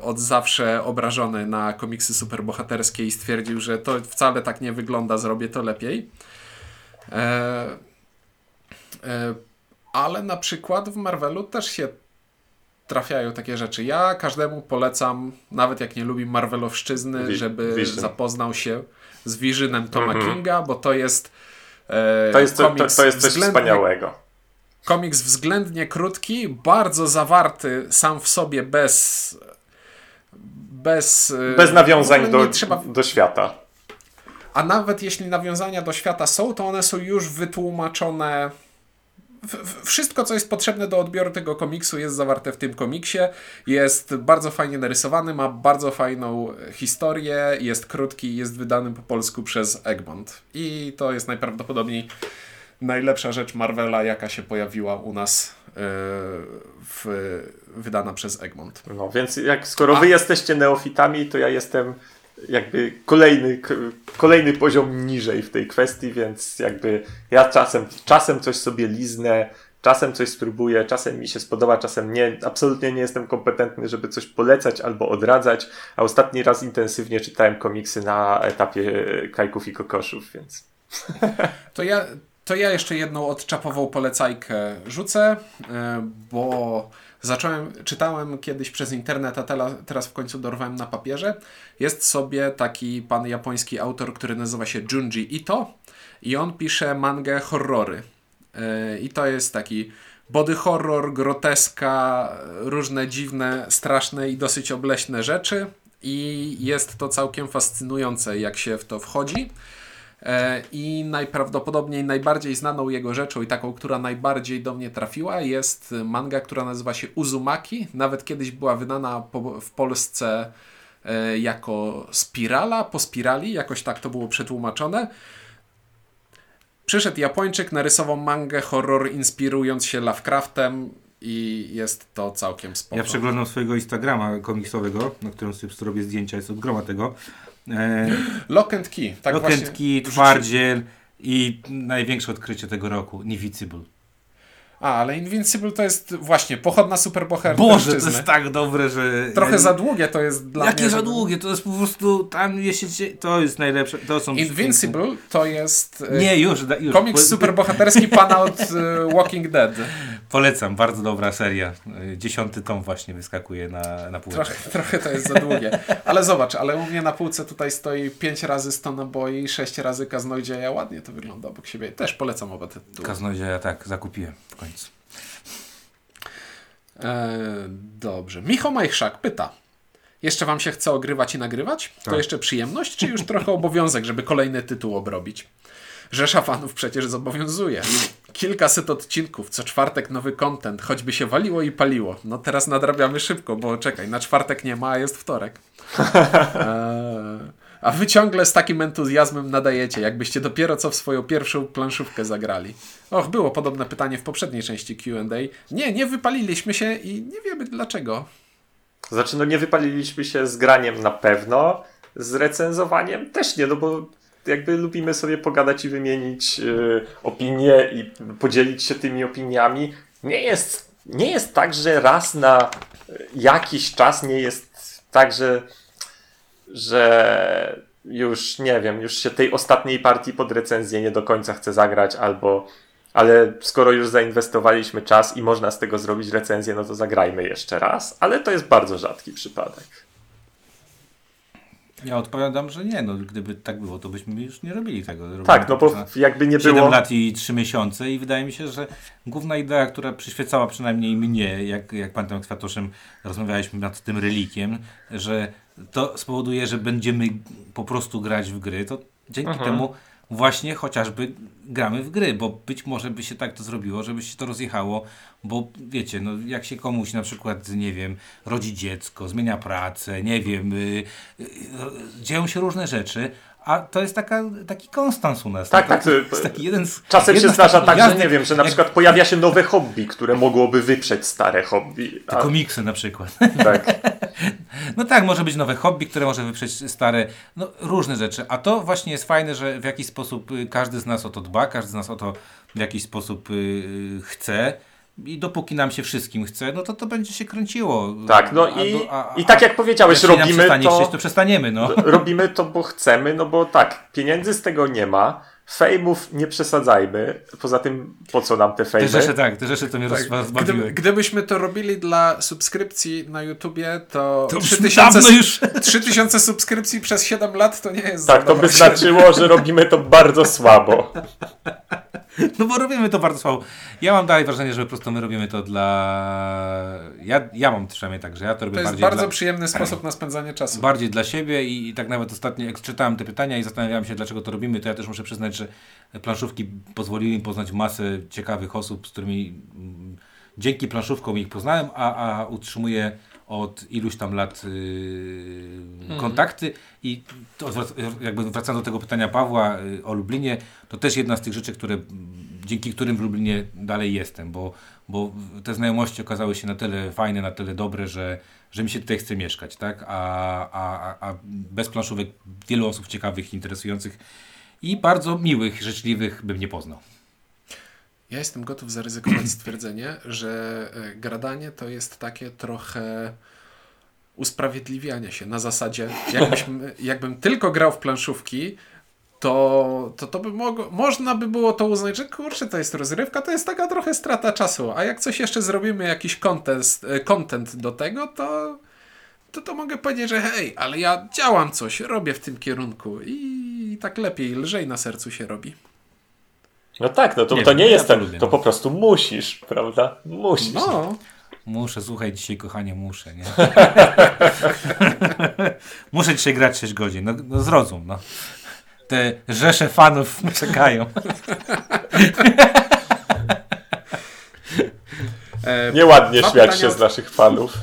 S2: od zawsze obrażony na komiksy superbohaterskie i stwierdził, że to wcale tak nie wygląda, zrobię to lepiej. E, e, ale na przykład w Marvelu też się trafiają takie rzeczy. Ja każdemu polecam, nawet jak nie lubi Marvelowszczyzny,
S3: Wi-
S2: żeby
S3: Vision.
S2: zapoznał się z Visionem Toma
S3: Mhm.
S2: Kinga, bo to jest e,
S3: To jest, to, to, to jest coś wspaniałego.
S2: Komiks względnie krótki, bardzo zawarty sam w sobie bez bez, e,
S3: Bez nawiązań do,
S2: trzeba
S3: do świata.
S2: a nawet jeśli nawiązania do świata są, to one są już wytłumaczone. Wszystko, co jest potrzebne do odbioru tego komiksu, jest zawarte w tym komiksie. Jest bardzo fajnie narysowany, ma bardzo fajną historię, jest krótki, jest wydany po polsku przez Egmont. I to jest najprawdopodobniej najlepsza rzecz Marvela, jaka się pojawiła u nas yy, w, wydana przez Egmont.
S3: No więc jak skoro
S2: A-
S3: wy jesteście neofitami, to ja jestem jakby kolejny, kolejny poziom niżej w tej kwestii, więc jakby ja czasem, czasem coś sobie liznę, czasem coś spróbuję, czasem mi się spodoba, czasem nie. Absolutnie nie jestem kompetentny, żeby coś polecać albo odradzać, a ostatni raz intensywnie czytałem komiksy na etapie kajków i kokoszów, więc
S2: To ja, to ja jeszcze jedną odczapową polecajkę rzucę, e, bo zacząłem, czytałem kiedyś przez internet, a teraz w końcu dorwałem na papierze. Jest sobie taki pan japoński autor, który nazywa się Junji Ito i on pisze mangę horrory. E, I to jest taki body horror, groteska, różne dziwne, straszne i dosyć obleśne rzeczy. I jest to całkiem fascynujące, jak się w to wchodzi. E, I najprawdopodobniej najbardziej znaną jego rzeczą i taką, która najbardziej do mnie trafiła, jest manga, która nazywa się Uzumaki. Nawet kiedyś była wydana po, w Polsce e, jako spirala, po spirali, jakoś tak to było przetłumaczone. Przyszedł Japończyk, narysował mangę horror inspirując się Lovecraftem i jest to całkiem spoko.
S1: Ja przeglądam swojego Instagrama komiksowego, na którym sobie robię zdjęcia, jest od groma tego. E,
S2: Lock and Key. Tak
S1: Lokentki,
S2: właśnie
S1: Twardziel i największe odkrycie tego roku, Invisible.
S2: A, ale Invincible to jest właśnie pochodna superbohater
S1: Boże, to jest tak dobre, że...
S2: Trochę
S1: ja-
S2: za długie to jest dla
S1: Jakie
S2: mnie.
S1: za
S2: żeby-
S1: długie, to jest po prostu tam jeśliście, to jest najlepsze, to są...
S2: Invincible to jest e,
S1: Nie, już, da- już.
S2: komiks
S1: Po-
S2: superbohaterski pana od e, Walking Dead.
S1: Polecam, bardzo dobra seria. Y, Dziesiąty tom właśnie wyskakuje na, na półkę.
S2: Trochę, trochę to jest za długie. Ale zobacz, ale u mnie na półce tutaj stoi 5 razy 100 naboi, 6 razy kaznoidzieja. Ładnie to wygląda obok siebie. Też polecam oba te tytuły.
S1: Kaznodzieja ja tak zakupiłem końcu.
S2: E, dobrze. Michał Majchrzak pyta. Jeszcze wam się chce ogrywać i nagrywać? To
S1: Tak.
S2: jeszcze przyjemność, czy już trochę obowiązek, żeby kolejny tytuł obrobić? Rzesza fanów przecież zobowiązuje. Kilkaset odcinków, co czwartek nowy content, choćby się waliło i paliło. No teraz nadrabiamy szybko, bo czekaj, na czwartek nie ma, a jest wtorek. Eee, a wy ciągle z takim entuzjazmem nadajecie, jakbyście dopiero co w swoją pierwszą planszówkę zagrali. Och, było podobne pytanie w poprzedniej części Q&A. Nie, nie wypaliliśmy się i nie wiemy dlaczego.
S3: Znaczy, no nie wypaliliśmy się z graniem na pewno, z recenzowaniem też nie, no bo jakby lubimy sobie pogadać i wymienić y, opinie i podzielić się tymi opiniami. Nie jest, nie jest tak, że raz na jakiś czas nie jest tak, że, że już nie wiem, już się tej ostatniej partii pod recenzję nie do końca chce zagrać, albo ale skoro już zainwestowaliśmy czas i można z tego zrobić recenzję, no to zagrajmy jeszcze raz. Ale to jest bardzo rzadki przypadek.
S1: Ja odpowiadam, że nie, no gdyby tak było, to byśmy już nie robili tego.
S3: Tak, no bo jakby nie
S1: 7
S3: było.
S1: lat i 3 miesiące i wydaje mi się, że główna idea, która przyświecała przynajmniej mnie, jak, jak panem Kwiatoszem rozmawialiśmy nad tym relikiem, że to spowoduje, że będziemy po prostu grać w gry, to dzięki
S3: Mhm.
S1: temu właśnie chociażby gramy w gry, bo być może by się tak to zrobiło, żeby się to rozjechało, bo wiecie, no jak się komuś na przykład, nie wiem, rodzi dziecko, zmienia pracę, nie wiem, y, y, y, dzieją się różne rzeczy, a to jest taka, taki konstans u nas.
S3: Tak, tak,
S1: jest taki jeden z,
S3: Czasem się zdarza tak, że nie wiem, że na
S1: jak
S3: przykład pojawia się nowe hobby, które mogłoby wyprzeć stare hobby.
S1: Te
S3: A,
S1: komiksy na przykład.
S3: tak.
S1: No tak, może być nowe hobby, które może wyprzeć stare, no różne rzeczy. A to właśnie jest fajne, że w jakiś sposób y, każdy z nas o to dba, każdy z nas o to w jakiś sposób y, y, chce. I dopóki nam się wszystkim chce, no to to będzie się kręciło.
S3: Tak, no
S1: A
S3: i,
S1: do- a-
S3: i tak jak powiedziałeś, robimy
S1: przestanie
S3: to,
S1: chcieć, to przestaniemy, no.
S3: robimy to, bo chcemy, no bo tak, pieniędzy z tego nie ma, fejmów nie przesadzajmy, poza tym po co nam te
S1: Te
S3: fejmy?
S1: rzeczy tak, te rzeczy to mnie
S2: Tak,
S1: rozbawiły.
S2: gdybyśmy to robili dla subskrypcji na YouTubie, to,
S1: To już
S2: 3000,
S1: dawno już.
S2: 3000 subskrypcji przez 7 lat to nie jest
S3: Tak, to by znaczyło, że robimy to bardzo słabo.
S1: No bo robimy to bardzo słabo. Ja mam dalej wrażenie, że po prostu my robimy to dla... Ja, ja mam przynajmniej tak, że ja to robię
S2: To jest
S1: bardziej
S2: bardzo
S1: dla...
S2: przyjemny sposób na spędzanie czasu.
S1: bardziej dla siebie i, i tak nawet ostatnio, jak czytałem te pytania i zastanawiałem się, dlaczego to robimy, to ja też muszę przyznać, że planszówki pozwoliły mi poznać masę ciekawych osób, z którymi mm, dzięki planszówkom ich poznałem, a, a utrzymuję od iluś tam lat yy, kontakty i to jakby wracając do tego pytania Pawła yy, o Lublinie, to też jedna z tych rzeczy, które, dzięki którym w Lublinie dalej jestem, bo, bo te znajomości okazały się na tyle fajne, na tyle dobre, że, że mi się tutaj chce mieszkać, tak? A, a, a- a bez planszówek wielu osób ciekawych, interesujących i bardzo miłych, życzliwych bym nie poznał.
S2: Ja jestem gotów zaryzykować stwierdzenie, że e, gradanie to jest takie trochę usprawiedliwianie się na zasadzie, jakbyśmy, jakbym tylko grał w planszówki, to, to, to by mogło, można by było to uznać, że kurczę, to jest rozrywka, to jest taka trochę strata czasu, a jak coś jeszcze zrobimy, jakiś content, e, content do tego, to, to to mogę powiedzieć, że hej, ale ja działam coś, robię w tym kierunku i tak lepiej, lżej na sercu się robi.
S3: No tak, no to
S1: Nie
S3: to
S1: wiem,
S3: nie
S1: ja
S3: jest
S1: to no.
S3: po prostu musisz, prawda? Musisz.
S2: No,
S1: Muszę, słuchaj, dzisiaj kochanie, muszę, nie? muszę dzisiaj grać 6 godzin, no, no zrozum, no. Te rzesze fanów czekają.
S3: Nieładnie śmiać
S2: pytania
S3: się z naszych fanów.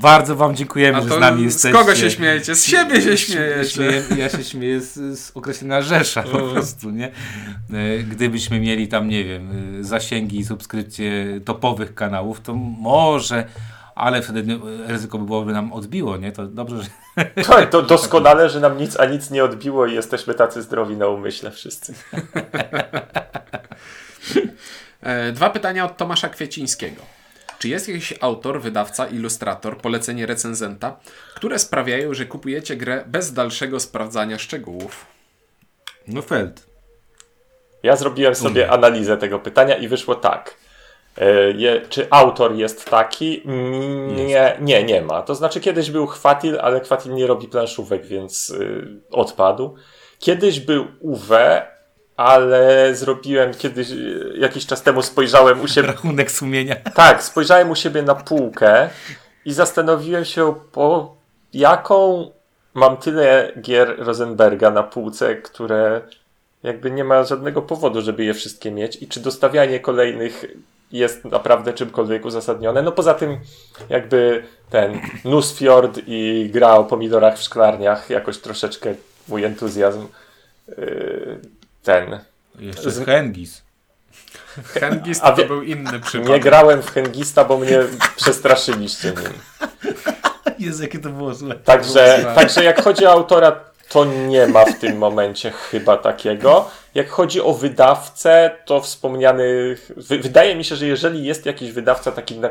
S1: Bardzo wam dziękujemy, że
S2: to
S1: z nami
S2: z
S1: jesteście.
S2: kogo się śmiejecie? Z siebie się śmiejecie.
S1: Śmieję, ja się śmieję z, z określenia Rzesza po prostu, nie? E, Gdybyśmy mieli tam, nie wiem, e, zasięgi i subskrypcje topowych kanałów, to może, ale wtedy ryzyko by byłoby nam odbiło, nie? To dobrze, że
S3: Tak, to doskonale, że nam nic a nic nie odbiło i jesteśmy tacy zdrowi na umyśle wszyscy.
S2: E, Dwa pytania od Tomasza Kwiecińskiego. Czy jest jakiś autor, wydawca, ilustrator, polecenie recenzenta, które sprawiają, że kupujecie grę bez dalszego sprawdzania szczegółów?
S1: No Feld.
S3: Ja zrobiłem sobie analizę tego pytania i wyszło tak. E, Je, czy autor jest taki? Nie, nie, nie ma. To znaczy kiedyś był Chwatil, ale Chwatil nie robi planszówek, więc y, odpadł. Kiedyś był Uwe, ale zrobiłem kiedyś, jakiś czas temu spojrzałem u siebie,
S1: Rachunek sumienia.
S3: tak, spojrzałem u siebie na półkę i zastanowiłem się, po jaką mam tyle gier Rosenberga na półce, które jakby nie ma żadnego powodu, żeby je wszystkie mieć i czy dostawianie kolejnych jest naprawdę czymkolwiek uzasadnione. No poza tym jakby ten Nusfjord i gra o pomidorach w szklarniach jakoś troszeczkę mój entuzjazm yy, ten
S1: Jeszcze
S3: Z-
S1: Hengis.
S2: Hengist
S3: A
S2: to był inny
S3: nie
S2: przypadek.
S3: grałem w Hengista, bo mnie przestraszyliście nim.
S1: Jezu, jakie to było złe.
S3: Także, także jak chodzi o autora, to nie ma w tym momencie chyba takiego. Jak chodzi o wydawcę, to wspomniany. Wy, wydaje mi się, że jeżeli jest jakiś wydawca taki, na,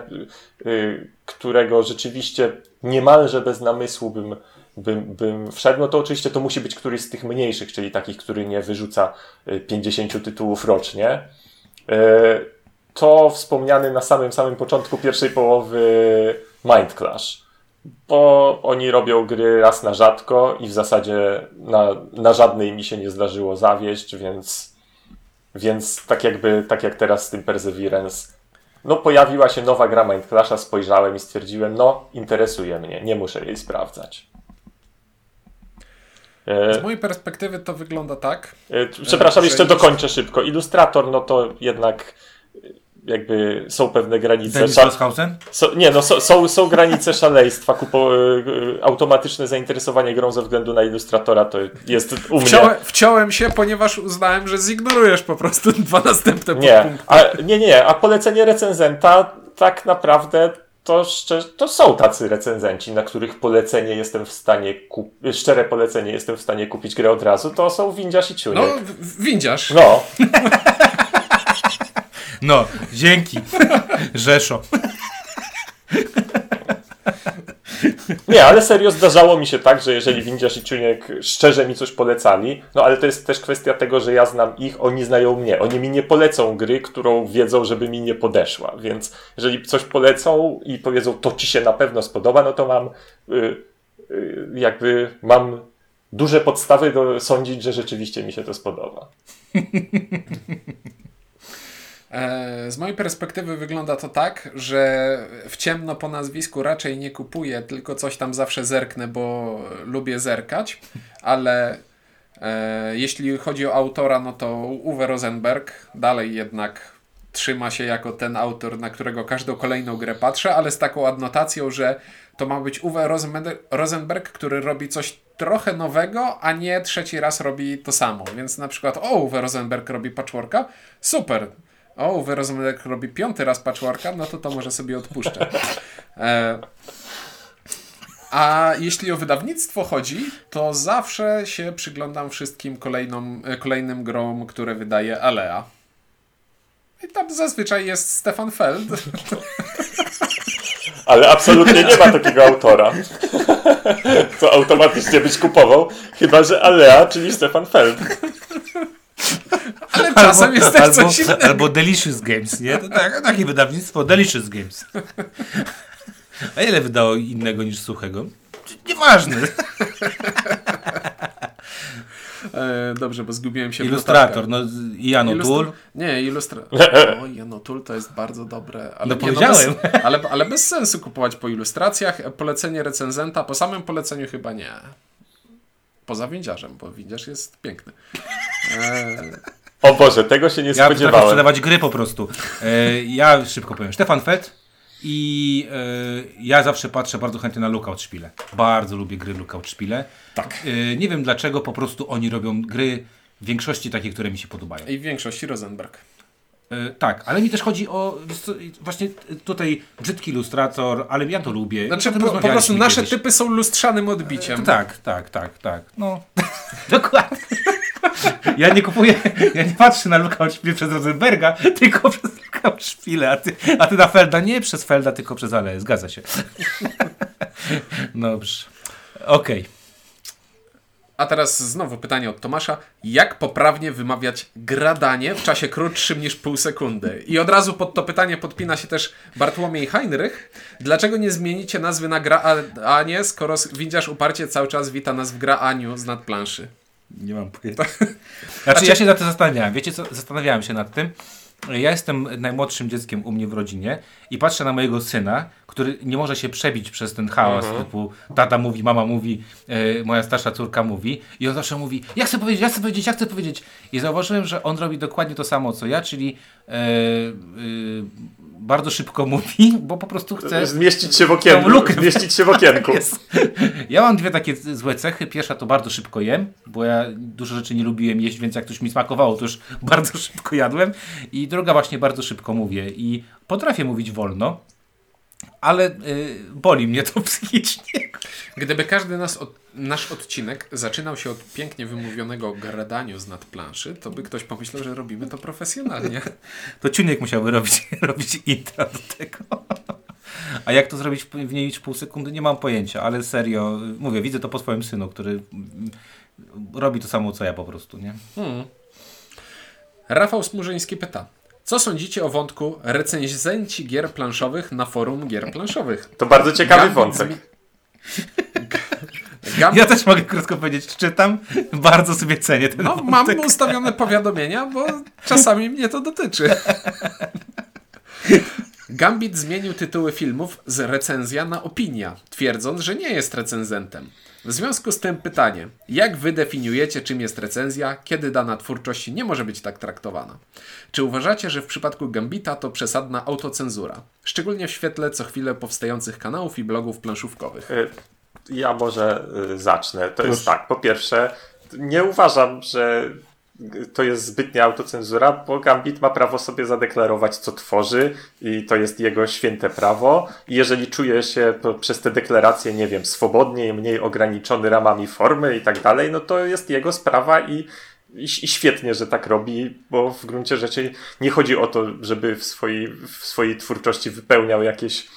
S3: y, którego rzeczywiście niemalże bez namysłu bym, bym, bym wszedł, no to oczywiście to musi być któryś z tych mniejszych, czyli takich, który nie wyrzuca y, 50 tytułów rocznie. Y, To wspomniany na samym samym początku pierwszej połowy Mind Clash bo oni robią gry raz na rzadko i w zasadzie na, na żadnej mi się nie zdarzyło zawieść, więc, więc tak jakby, tak jak teraz z tym Perseverance, no pojawiła się nowa gra Mind Clasha, spojrzałem i stwierdziłem, no interesuje mnie, nie muszę jej sprawdzać. E,
S2: Z mojej perspektywy to wygląda tak.
S3: e, przepraszam,
S2: że
S3: jeszcze
S2: ilust-
S3: dokończę szybko. Ilustrator, no to jednak e, jakby są pewne granice.
S1: Dennis
S3: Sza-
S1: Roshausen?
S3: So, nie, no so, są, są granice szaleństwa. Kupo, automatyczne zainteresowanie grą ze względu na ilustratora to jest u mnie.
S2: Wciąłem, wciąłem się, ponieważ uznałem, że zignorujesz po prostu dwa następne
S3: Nie,
S2: podpunkty.
S3: a, nie, nie, a polecenie recenzenta tak naprawdę to, szczerze, to są tacy recenzenci, na których polecenie jestem w stanie kupić, szczere polecenie jestem w stanie kupić grę od razu, to są Windziarz i
S2: No,
S3: Ciuniek.
S2: w- windziarz.
S3: No,
S1: No, dzięki. Rzeszo.
S3: Nie, ale serio zdarzało mi się tak, że jeżeli Windziarz i Ciuniek szczerze mi coś polecali, no ale to jest też kwestia tego, że ja znam ich, oni znają mnie. Oni mi nie polecą gry, którą wiedzą, żeby mi nie podeszła. Więc jeżeli coś polecą i powiedzą, to ci się na pewno spodoba, no to mam y, y, jakby mam duże podstawy do sądzić, że rzeczywiście mi się to spodoba.
S2: E, Z mojej perspektywy wygląda to tak, że w ciemno po nazwisku raczej nie kupuję, tylko coś tam zawsze zerknę, bo lubię zerkać, ale e, jeśli chodzi o autora, no to Uwe Rosenberg dalej jednak trzyma się jako ten autor, na którego każdą kolejną grę patrzę, ale z taką adnotacją, że to ma być Uwe Rosenberg, który robi coś trochę nowego, a nie trzeci raz robi to samo. Więc na przykład, o, Uwe Rosenberg robi patchworka, super. O, Rosenberg robi piąty raz patchworka, no to to może sobie odpuszczę. E, a jeśli o wydawnictwo chodzi, to zawsze się przyglądam wszystkim kolejną, e, kolejnym grom, które wydaje Alea. I tam zazwyczaj jest Stefan Feld.
S3: Ale absolutnie nie ma takiego autora, co automatycznie byś kupował, chyba że Alea, czyli Stefan Feld.
S2: Ale czasem jest też
S1: albo,
S2: coś innego.
S1: albo Delicious Games, nie? To tak, takie wydawnictwo, Delicious Games. A ile wydało innego niż suchego? Nieważne.
S2: E, dobrze, bo zgubiłem się w
S1: Ilustrator,
S2: notatkach.
S1: no Jan O'Toole.
S2: Nie, ilustrator. O, Janotul to jest bardzo dobre. Ale
S1: No
S2: nie,
S1: powiedziałem.
S2: bez, ale, ale bez sensu kupować po ilustracjach. Polecenie recenzenta, po samym poleceniu chyba nie. Poza windziarzem, bo windziarz jest piękny.
S3: O Boże, tego się nie
S1: Ja
S3: spodziewałem.
S1: sprzedawać gry po prostu. E, ja szybko powiem. Stefan Fett i e, ja zawsze patrzę bardzo chętnie na Lookout Szpile. Bardzo lubię gry Lookout Szpile.
S2: Tak.
S1: E, nie wiem dlaczego, po prostu oni robią gry w większości takie, które mi się podobają.
S2: I w większości Rosenberg.
S1: E, tak, ale mi też chodzi o właśnie tutaj brzydki ilustrator, ale ja to lubię.
S2: Znaczy, po, po prostu nasze
S1: kiedyś.
S2: typy są lustrzanym odbiciem.
S1: Tak, tak, tak, tak. No, dokładnie. Ja nie kupuję, ja nie patrzę na Luka Szpilę przez Rosenberga, tylko przez Luka Szpilę, a ty, a ty na Felda nie przez Felda, tylko przez Ale. Zgadza się. Dobrze. Okej.
S2: A teraz znowu pytanie od Tomasza. Jak poprawnie wymawiać gradanie w czasie krótszym niż pół sekundy? I od razu pod to pytanie podpina się też Bartłomiej Heinrich. Dlaczego nie zmienicie nazwy na Graanie, skoro windziarz uparcie cały czas wita nas w Graaniu z nadplanszy?
S1: Nie mam pojęcia. Znaczy, ja się nad tym zastanawiałem. Wiecie co? Zastanawiałem się nad tym. Ja jestem najmłodszym dzieckiem u mnie w rodzinie i patrzę na mojego syna, który nie może się przebić przez ten chaos, typu tata mówi, mama mówi, e, moja starsza córka mówi i on zawsze mówi, ja chcę powiedzieć, ja chcę powiedzieć, ja chcę powiedzieć. I zauważyłem, że on robi dokładnie to samo co ja, czyli e, e, bardzo szybko mówi, bo po prostu chce...
S3: Zmieścić się w okienku.
S1: Lukę.
S3: Zmieścić się w okienku.
S1: Ja mam dwie takie złe cechy. Pierwsza to bardzo szybko jem, bo ja dużo rzeczy nie lubiłem jeść, więc jak coś mi smakowało, to już bardzo szybko jadłem. I druga właśnie bardzo szybko mówię i potrafię mówić wolno, ale y, boli mnie to psychicznie.
S2: Gdyby każdy nas od, nasz odcinek zaczynał się od pięknie wymówionego gradaniu z nadplanszy, to by ktoś pomyślał, że robimy to profesjonalnie.
S1: To Ciuniek musiałby robić, robić intro do tego. A jak to zrobić w mniej niż pół sekundy, nie mam pojęcia, ale serio, mówię, widzę to po swoim synu, który mm, robi to samo co ja po prostu, nie?
S2: Hmm. Rafał Smurzyński pyta. Co sądzicie o wątku recenzenci gier planszowych na forum gier planszowych?
S3: To bardzo ciekawy
S2: Gambit
S3: wątek.
S2: zmi- Gambit
S1: Ja też mogę krótko powiedzieć, czytam, bardzo sobie cenię ten
S2: No,
S1: wątek.
S2: mam ustawione powiadomienia, bo czasami mnie to dotyczy. Gambit zmienił tytuły filmów z recenzja na opinia, twierdząc, że nie jest recenzentem. W związku z tym pytanie, jak wy definiujecie, czym jest recenzja, kiedy dana twórczość nie może być tak traktowana? Czy uważacie, że w przypadku Gambita to przesadna autocenzura? Szczególnie w świetle co chwilę powstających kanałów i blogów planszówkowych.
S3: Y, Ja może y, zacznę. To jest tak. Po pierwsze, nie uważam, że to jest zbytnia autocenzura, bo Gambit ma prawo sobie zadeklarować, co tworzy i to jest jego święte prawo. I jeżeli czuje się przez te deklaracje, nie wiem, swobodniej, mniej ograniczony ramami formy i tak dalej, no to jest jego sprawa i, i, i świetnie, że tak robi, bo w gruncie rzeczy nie chodzi o to, żeby w swojej, w swojej twórczości wypełniał jakieś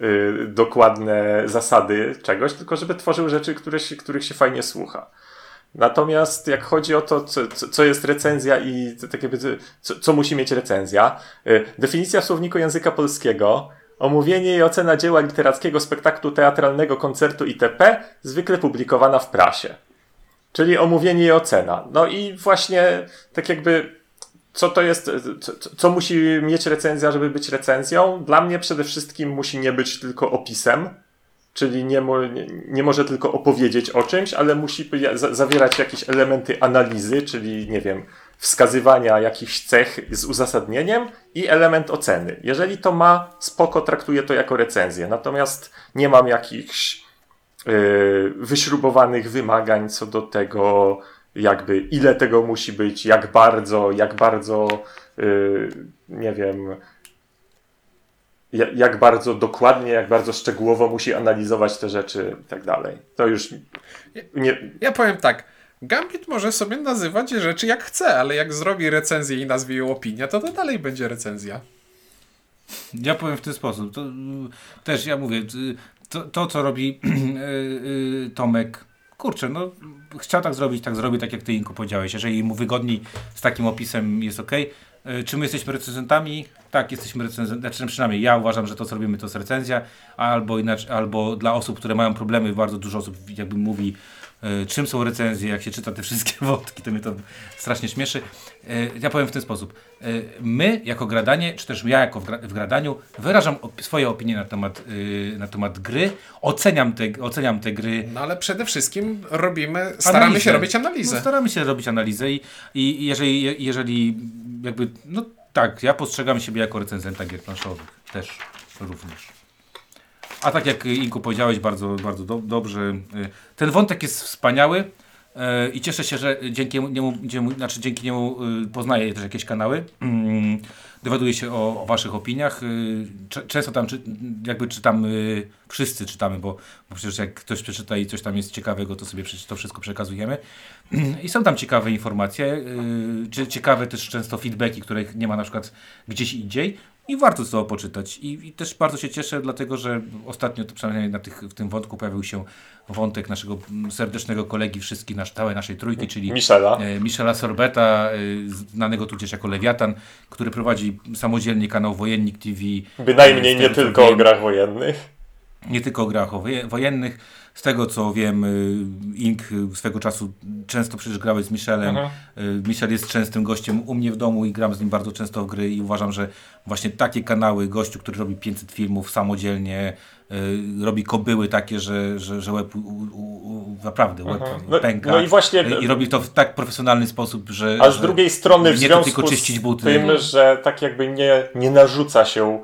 S3: y, dokładne zasady czegoś, tylko żeby tworzył rzeczy, które się, których się fajnie słucha. Natomiast jak chodzi o to, co, co- jest recenzja i tak jakby, co, co musi mieć recenzja, y, definicja w słowniku języka polskiego, omówienie i ocena dzieła literackiego, spektaklu teatralnego, koncertu itp. zwykle publikowana w prasie. Czyli omówienie i ocena. No i właśnie tak jakby co to jest, co, co musi mieć recenzja, żeby być recenzją? Dla mnie przede wszystkim musi nie być tylko opisem, czyli nie, mo, nie, nie może tylko opowiedzieć o czymś, ale musi zawierać jakieś elementy analizy, czyli nie wiem, wskazywania jakichś cech z uzasadnieniem i element oceny. Jeżeli to ma, spoko, traktuję to jako recenzję. Natomiast nie mam jakichś yy, wyśrubowanych wymagań co do tego, jakby ile tego musi być, jak bardzo, jak bardzo, yy, nie wiem, jak bardzo dokładnie, jak bardzo szczegółowo musi analizować te rzeczy i tak dalej. To już nie,
S2: Ja powiem tak. Gambit może sobie nazywać rzeczy jak chce, ale jak zrobi recenzję i nazwie ją opinia, to to dalej będzie recenzja.
S1: Ja powiem w ten sposób. To, y, też ja mówię, y, to, to co robi y, y, Tomek, kurczę, no chciał tak zrobić, tak zrobi, tak jak ty Inku powiedziałeś. Jeżeli mu wygodniej z takim opisem jest ok. Czy my jesteśmy recenzentami? Tak, jesteśmy recenzentami. Znaczy, przynajmniej ja uważam, że to, co robimy, to jest recenzja, albo inaczej, albo dla osób, które mają problemy, bardzo dużo osób jakby mówi, y, czym są recenzje, jak się czyta te wszystkie wątki, to mnie to strasznie śmieszy. Y, Ja powiem w ten sposób. Y, My, jako gradanie, czy też ja, jako w, gra, w gradaniu, wyrażam op- swoje opinie na temat, na temat gry, oceniam te, oceniam te gry.
S2: No ale przede wszystkim robimy, staramy
S1: Analizę.
S2: się robić analizę.
S1: No, staramy się robić analizę i, i jeżeli, jeżeli jakby, no tak, ja postrzegam siebie jako recenzenta gier planszowych też również. A tak jak Inku powiedziałeś bardzo, bardzo do, dobrze, y, ten wątek jest wspaniały. E, I cieszę się, że dzięki niemu, dzięki, znaczy dzięki niemu y, poznaję też jakieś kanały. Dowiaduję się o, waszych opiniach. Y, Często tam czy, jakby czytam, y, wszyscy czytamy, bo, bo przecież jak ktoś przeczyta i coś tam jest ciekawego, to sobie to wszystko przekazujemy. I są tam ciekawe informacje, y, czy ciekawe też często feedbacki, których nie ma na przykład gdzieś indziej. I warto to poczytać. I, I też bardzo się cieszę, dlatego że ostatnio, przynajmniej na tych, w tym wątku, pojawił się wątek naszego serdecznego kolegi wszystkich, nasz, całej naszej trójki, czyli
S3: Michela.
S1: e, Michela Sorbeta, e, znanego tudzież jako Lewiatan, który prowadzi samodzielnie kanał Wojennik TV.
S3: Bynajmniej
S1: E,
S3: nie tylko o grach wojennych.
S1: Nie tylko o grach wojennych. Z tego co wiem, y, Ink y, swego czasu często przecież grałeś z Michelem.
S3: Mhm.
S1: Y, Michel jest częstym gościem u mnie w domu i gram z nim bardzo często w gry i uważam, że właśnie takie kanały, gościu, który robi 500 filmów samodzielnie, robi kobyły takie, że, że, że łeb u, u, u, naprawdę łeb
S3: No-
S1: pęka.
S3: no i właśnie-
S1: I robi to w tak profesjonalny sposób, że...
S3: A z drugiej strony w związku
S1: tylko czyścić
S3: z
S1: buty.
S3: tym, że tak jakby nie, nie narzuca się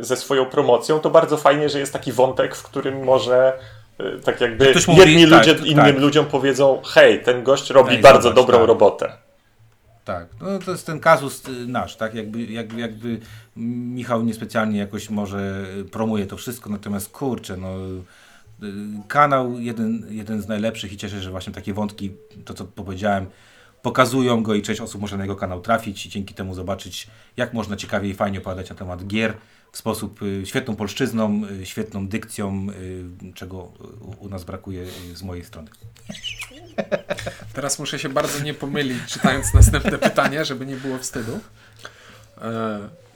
S3: ze swoją promocją, to bardzo fajnie, że jest taki wątek, w którym może y, tak jakby
S1: mówi,
S3: jedni
S1: tak,
S3: ludzie
S1: tak.
S3: innym ludziom powiedzą hej, ten gość robi
S1: Ej,
S3: bardzo
S1: zobacz,
S3: dobrą
S1: tak.
S3: robotę.
S1: Tak, no to jest ten kazus y, nasz, tak? Jakby, jakby, jakby Michał niespecjalnie jakoś może promuje to wszystko, natomiast kurczę, no y, kanał jeden, jeden z najlepszych i cieszę się, że właśnie takie wątki, to co powiedziałem, pokazują go i część osób może na jego kanał trafić i dzięki temu zobaczyć, jak można ciekawie i fajnie opowiadać na temat gier w sposób y, świetną polszczyzną, y, świetną dykcją, y, czego u, nas brakuje z mojej strony.
S2: Teraz muszę się bardzo nie pomylić, czytając następne pytanie, żeby nie było wstydu.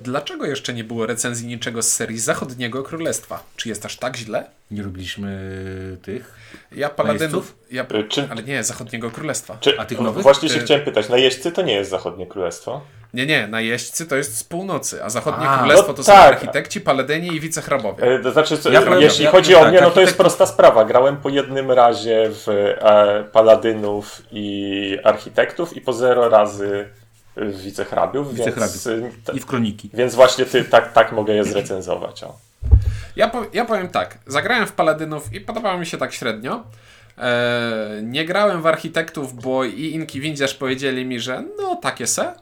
S2: E, dlaczego jeszcze nie było recenzji niczego z serii Zachodniego Królestwa? Czy jest aż tak źle?
S1: Nie robiliśmy tych
S2: Ja Paladynów... Ja,
S3: Y, czy-
S2: ale nie, Zachodniego Królestwa.
S3: Czy,
S1: A tych
S3: no,
S1: nowych?
S3: Właśnie się
S2: Y-
S3: chciałem pytać, najeźdźcy to nie jest zachodnie królestwo?
S2: Nie, nie, najeźdźcy to jest z północy, a Zachodnie
S1: A,
S2: Królestwo
S3: no
S2: to są
S3: tak.
S2: architekci, paladyni i wicehrabowie.
S3: E, To znaczy, co-
S1: Ja
S3: jeśli
S1: ja
S3: chodzi
S1: powiem
S3: o
S1: tak,
S3: mnie, no to jest prosta sprawa. Grałem po jednym razie w e, Paladynów i Architektów i po zero razy w Wicehrabiów, więc,
S1: Wicehrabiów.
S3: y, t-
S1: i w kroniki.
S3: więc właśnie ty, tak, tak mogę je zrecenzować. O.
S2: Ja, po, ja powiem tak, zagrałem w Paladynów i podobało mi się tak średnio. E, nie grałem w Architektów, bo i Inki Windziarz powiedzieli mi, że no takie se.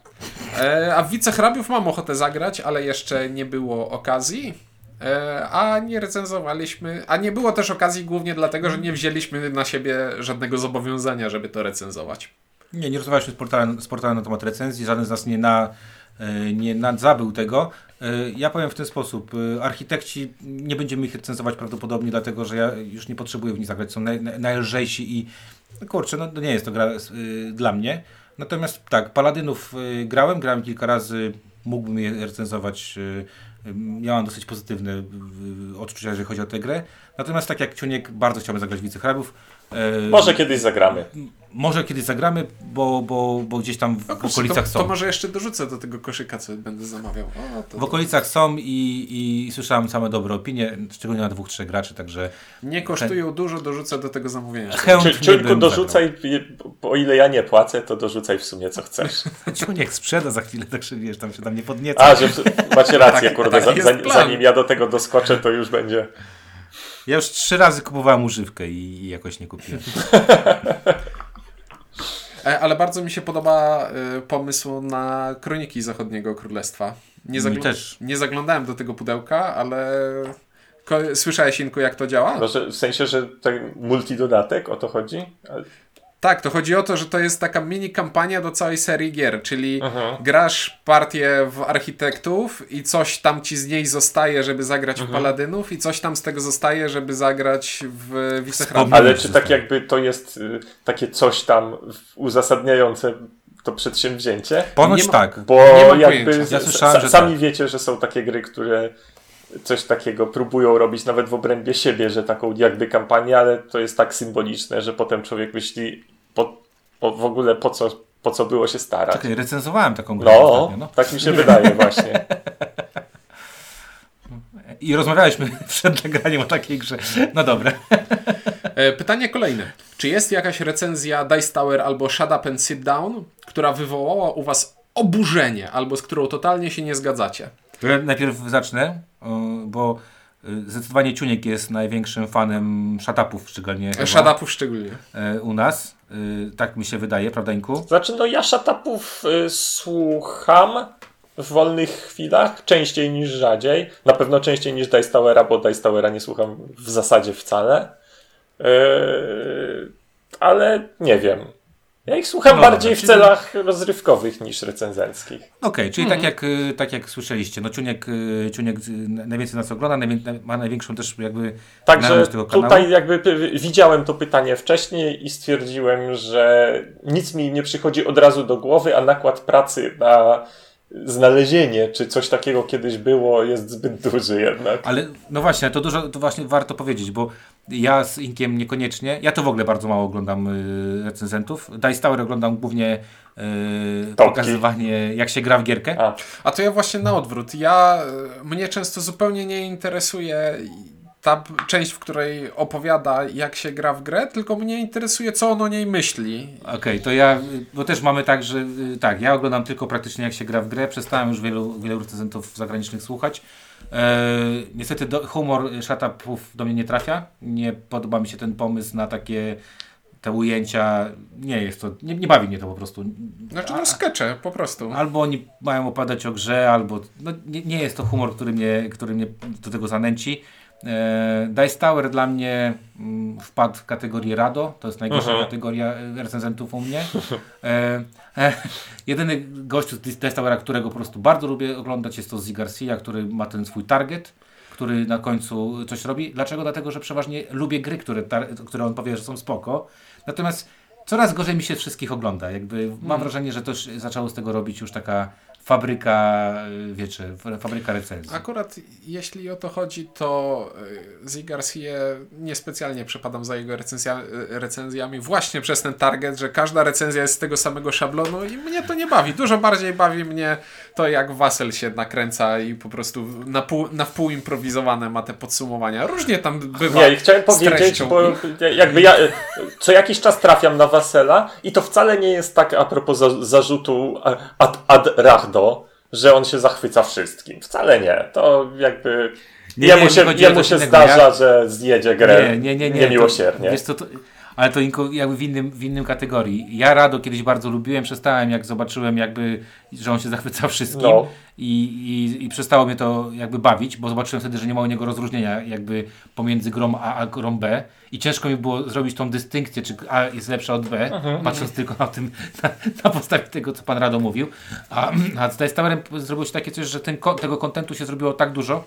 S2: E, a w Wicehrabiów mam ochotę zagrać, ale jeszcze nie było okazji. E, a nie recenzowaliśmy, a nie było też okazji głównie dlatego, że nie wzięliśmy na siebie żadnego zobowiązania, żeby to recenzować.
S1: Nie, nie rozmawialiśmy z portalem, z portalem na temat recenzji, żaden z nas nie, na, e, nie nadzabył tego. E, Ja powiem w ten sposób, e, architekci nie będziemy ich recenzować prawdopodobnie, dlatego że ja już nie potrzebuję w nich zagrać, są naj, naj, najlżejsi i no kurczę, no nie jest to gra dla mnie. Natomiast tak, Paladynów grałem, grałem kilka razy, mógłbym je recenzować, miałam dosyć pozytywne odczucia, jeżeli chodzi o tę grę. Natomiast tak jak Ciuniek, bardzo chciałbym zagrać w Wicehrabiów. E,
S3: Może kiedyś zagramy.
S1: może kiedyś zagramy, bo, bo, bo gdzieś tam w
S2: No
S1: okolicach
S2: to,
S1: są.
S2: to może jeszcze dorzucę do tego koszyka, co będę zamawiał. O, to,
S1: W okolicach są i, i słyszałem same dobre opinie, szczególnie na dwóch, trzech graczy, także
S2: Nie kosztują dużo, dorzucę do tego zamówienia.
S1: chętnie
S3: Czy,
S1: bym
S3: dorzucaj, bo o ile ja nie płacę, to dorzucaj w sumie co chcesz.
S1: Ciuniek sprzeda za chwilę, także wiesz, tam się tam nie podnieca.
S3: A, że macie rację,
S2: Tak,
S3: kurde,
S2: tak
S3: za,
S2: plan.
S3: zanim ja do tego doskoczę, to już będzie...
S1: Ja już trzy razy kupowałem używkę i, jakoś nie kupiłem.
S2: E, Ale bardzo mi się podoba e, pomysł na kroniki Zachodniego Królestwa. Nie, zagl-
S1: też.
S2: nie zaglądałem do tego pudełka, ale ko- słyszałeś, Inku, jak to działa?
S3: No, że, w sensie, że ten multidodatek, o to chodzi?
S2: Tak, to chodzi o to, że to jest taka mini kampania do całej serii gier, czyli
S3: Mhm.
S2: grasz partię w architektów i coś tam ci z niej zostaje, żeby zagrać
S3: Mhm.
S2: w paladynów i coś tam z tego zostaje, żeby zagrać w wicehrabów.
S3: Ale czy tak jakby to jest y, takie coś tam uzasadniające to przedsięwzięcie?
S1: Ponoć
S2: Nie ma-
S1: tak.
S3: Bo jakby
S1: Ja słyszałem,
S3: sa-
S1: że
S3: sami
S1: tak.
S3: wiecie, że są takie gry, które coś takiego próbują robić nawet w obrębie siebie, że taką jakby kampanię, ale to jest tak symboliczne, że potem człowiek myśli po, po, w ogóle po co, po co było się starać.
S1: Czekaj, recenzowałem taką grę
S3: No,
S1: ostatnio, no.
S3: tak mi się wydaje właśnie.
S1: I rozmawialiśmy przed nagraniem o takiej grze. No dobra.
S2: E, Pytanie kolejne. Czy jest jakaś recenzja Dice Tower albo Shut Up and Sit Down, która wywołała u Was oburzenie, albo z którą totalnie się nie zgadzacie?
S1: To ja najpierw zacznę, bo y, zdecydowanie Ciuniek jest największym fanem szatapów, szczególnie
S2: Shadupów szczególnie.
S1: e, u nas. Y, Tak mi się wydaje, prawda Inku?
S3: Znaczy, no ja szatapów y, słucham w wolnych chwilach, częściej niż rzadziej. Na pewno częściej niż Dice Towera, bo Dice Towera nie słucham w zasadzie wcale. Yy, ale nie wiem. Ja ich słucham
S1: No
S3: bardziej
S1: dobra,
S3: w celach rozrywkowych niż recenzenckich.
S1: Okej, czyli
S2: Mhm.
S1: tak, jak, y, tak jak słyszeliście, no Ciuniek, y, Ciuniek najwięcej nas ogląda, ma największą też jakby
S3: Także
S1: tego kanału.
S3: tutaj jakby widziałem to pytanie wcześniej i stwierdziłem, że nic mi nie przychodzi od razu do głowy, a nakład pracy na znalezienie, czy coś takiego kiedyś było, jest zbyt duży jednak.
S1: Ale no właśnie, to dużo, to właśnie warto powiedzieć, bo ja z Inkiem niekoniecznie, ja to w ogóle bardzo mało oglądam y, recenzentów. Dice Tower oglądam głównie y, pokazywanie, jak się gra w gierkę.
S3: A,
S2: A to ja właśnie na odwrót. Ja, e, mnie często zupełnie nie interesuje ta część, w której opowiada, jak się gra w grę, tylko mnie interesuje, co on o niej myśli.
S1: Okej, to ja, y, bo też mamy tak, że y, tak, ja oglądam tylko praktycznie jak się gra w grę, przestałem już wielu, wielu recenzentów zagranicznych słuchać. E, niestety do, humor szatapów do mnie nie trafia, nie podoba mi się ten pomysł na takie te ujęcia, nie jest to, nie, nie bawi mnie to po prostu.
S2: Znaczy, no skecze, po prostu.
S1: Albo oni mają opowiadać o grze, albo no, nie, nie jest to humor, który mnie, który mnie do tego zanęci. E, Dice Tower dla mnie mm, wpadł w kategorię Rado, to jest najgorsza
S3: Mhm.
S1: kategoria e, recenzentów u mnie. E, e, jedyny gościu z Dice Towera, którego po prostu bardzo lubię oglądać jest to Zee Garcia, który ma ten swój target, który na końcu coś robi. Dlaczego? Dlatego, że przeważnie lubię gry, które, które on powie, że są spoko. Natomiast coraz gorzej mi się wszystkich ogląda. Jakby mam wrażenie, że też zaczęło z tego robić już taka fabryka, y, wiecie, fabryka recenzji.
S2: Akurat jeśli o to chodzi, to y, Z niespecjalnie przepadam za jego recenzja, y, recenzjami właśnie przez ten target, że każda recenzja jest z tego samego szablonu i mnie to nie bawi. Dużo bardziej bawi mnie to, jak Wasel się nakręca i po prostu na, pół, na wpół improwizowane ma te podsumowania. Różnie tam bywa.
S3: Nie, chciałem
S2: z
S3: powiedzieć, bo jakby ja co jakiś czas trafiam na Wasela i to wcale nie jest tak a propos za, zarzutu ad, ad rachdo, że on się zachwyca wszystkim. Wcale nie. To jakby
S1: Nie,
S3: jemu
S1: nie,
S3: się, jemu się zdarza, że zjedzie grę
S1: Nie, nie, nie, nie.
S3: niemiłosiernie.
S1: To, wiesz co, to, ale to jakby w innym, w innym kategorii. Ja Rado kiedyś bardzo lubiłem, przestałem jak zobaczyłem jakby, że on się zachwyca wszystkim
S3: No.
S1: i, i, i przestało mnie to jakby bawić, bo zobaczyłem wtedy, że nie ma u niego rozróżnienia jakby pomiędzy grą A a grą B i ciężko mi było zrobić tą dystynkcję, czy A jest lepsza od B,
S3: Mhm,
S1: patrząc tylko na tym, na, na podstawie tego, co pan Rado mówił. A, a z Dice Towerem zrobiło się takie coś, że ten, tego kontentu się zrobiło tak dużo,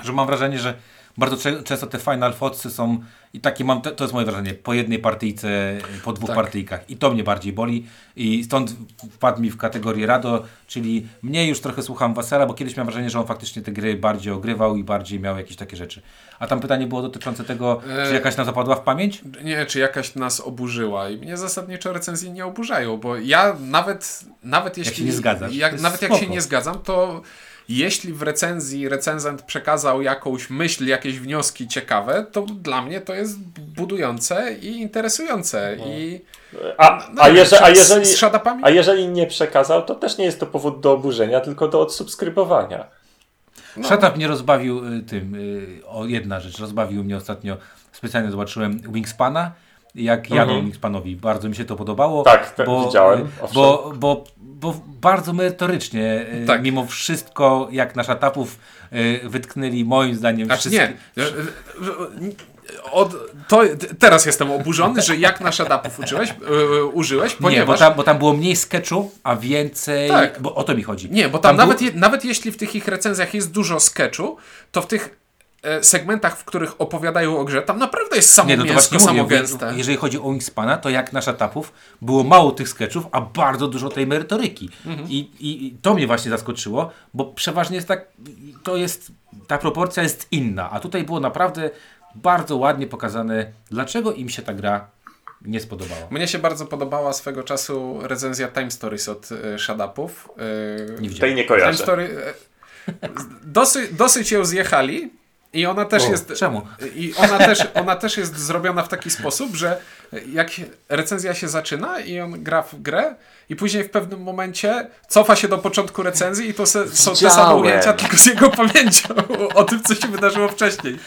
S1: że mam wrażenie, że bardzo często te Final Fotsy są i takie mam, to, jest moje wrażenie, po jednej partyjce, po dwóch
S2: Tak.
S1: partyjkach i to mnie bardziej boli i stąd wpadł mi w kategorię Rado, czyli mniej już trochę słucham Wasera, bo kiedyś miałem wrażenie, że on faktycznie te gry bardziej ogrywał i bardziej miał jakieś takie rzeczy. A tam pytanie było dotyczące tego,
S2: E,
S1: czy jakaś nam zapadła w pamięć?
S2: Nie, czy jakaś nas oburzyła. I mnie zasadniczo recenzje nie oburzają, bo ja nawet, nawet jeśli.
S1: się nie zgadzasz, to
S2: Jak, nawet jak się
S1: spoko.
S2: nie zgadzam, to jeśli w recenzji recenzent przekazał jakąś myśl, jakieś wnioski ciekawe, to dla mnie to jest budujące i interesujące. I
S3: A,
S2: no
S3: a,
S2: nie
S3: jeże, a, jeżeli, a jeżeli nie przekazał, to też nie jest to powód do oburzenia, tylko do odsubskrybowania.
S2: No.
S1: Shut mnie rozbawił y, tym, y, o jedna rzecz, rozbawił mnie ostatnio, specjalnie zobaczyłem Wingspana, jak jadą
S3: Mhm.
S1: Wingspanowi, bardzo mi się to podobało.
S3: Tak, te- widziałem, owszem.
S1: Bo, bo, bo bardzo merytorycznie, y,
S2: Tak.
S1: mimo wszystko, jak na szatapów y, wytknęli moim zdaniem
S2: Znaczy
S1: wszystkie-
S2: nie. Od, to, teraz jestem oburzony, że jak na shadupów uczyłeś, yy, użyłeś,
S1: Nie, bo
S2: ponieważ...
S1: tam, bo tam było mniej sketchu, a więcej.
S2: Tak.
S1: Bo o to mi chodzi.
S2: Nie, bo tam,
S1: był-
S2: nawet, je, nawet jeśli w tych ich recenzjach jest dużo sketchu, to w tych segmentach, w których opowiadają o grze, tam naprawdę jest samo
S1: Nie, no to
S2: mięsko,
S1: właśnie
S2: samo
S1: mówię,
S2: gęste.
S1: jeżeli chodzi o Wingspana, to jak na szatapów było mało tych sketchów, a bardzo dużo tej merytoryki.
S2: Mhm.
S1: I, i, to mnie właśnie zaskoczyło, bo przeważnie jest tak, to jest, ta proporcja jest inna, a tutaj było naprawdę bardzo ładnie pokazane, dlaczego im się ta gra nie spodobała.
S2: Mnie się bardzo podobała swego czasu recenzja Time Stories od e. E,
S1: Nie widziałem.
S3: Tej nie
S2: Time
S3: kojarzę.
S2: Story, e, dosyć, dosyć ją zjechali, I ona też
S1: O,
S2: jest.
S1: czemu?
S2: I ona też, ona też jest zrobiona w taki sposób, że jak recenzja się zaczyna i on gra w grę, i później w pewnym momencie cofa się do początku recenzji i to se, są te same ujęcia, tylko z jego pamięcią o tym, co się wydarzyło wcześniej.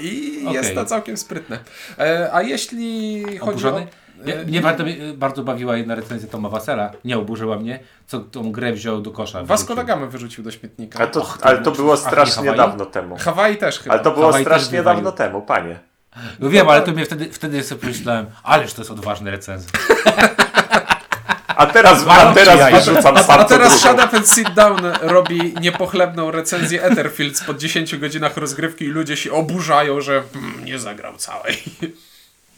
S2: I jest
S1: Okej.
S2: to całkiem sprytne. E, a jeśli chodzi o.
S1: Nie, mnie bardzo, bardzo bawiła jedna recenzja Toma Wasera. Nie oburzyła mnie, co tą grę wziął do kosza.
S2: Vasco da Gama wyrzucił do śmietnika.
S3: Ale to,
S1: Och, to
S3: ale to
S1: było-
S3: strasznie dawno temu.
S2: Hawaii też chyba.
S3: Ale to było
S1: Hawaii
S3: strasznie dawno temu, panie.
S1: No wiem, ale to mnie wtedy, wtedy sobie pomyślałem, ależ to jest odważny recenzja.
S3: A teraz, a teraz wyrzucam
S2: A,
S3: sam
S2: a teraz. Shut Up and Sit Down robi niepochlebną recenzję Etherfields po 10 godzinach rozgrywki i ludzie się oburzają, że mm, nie zagrał całej.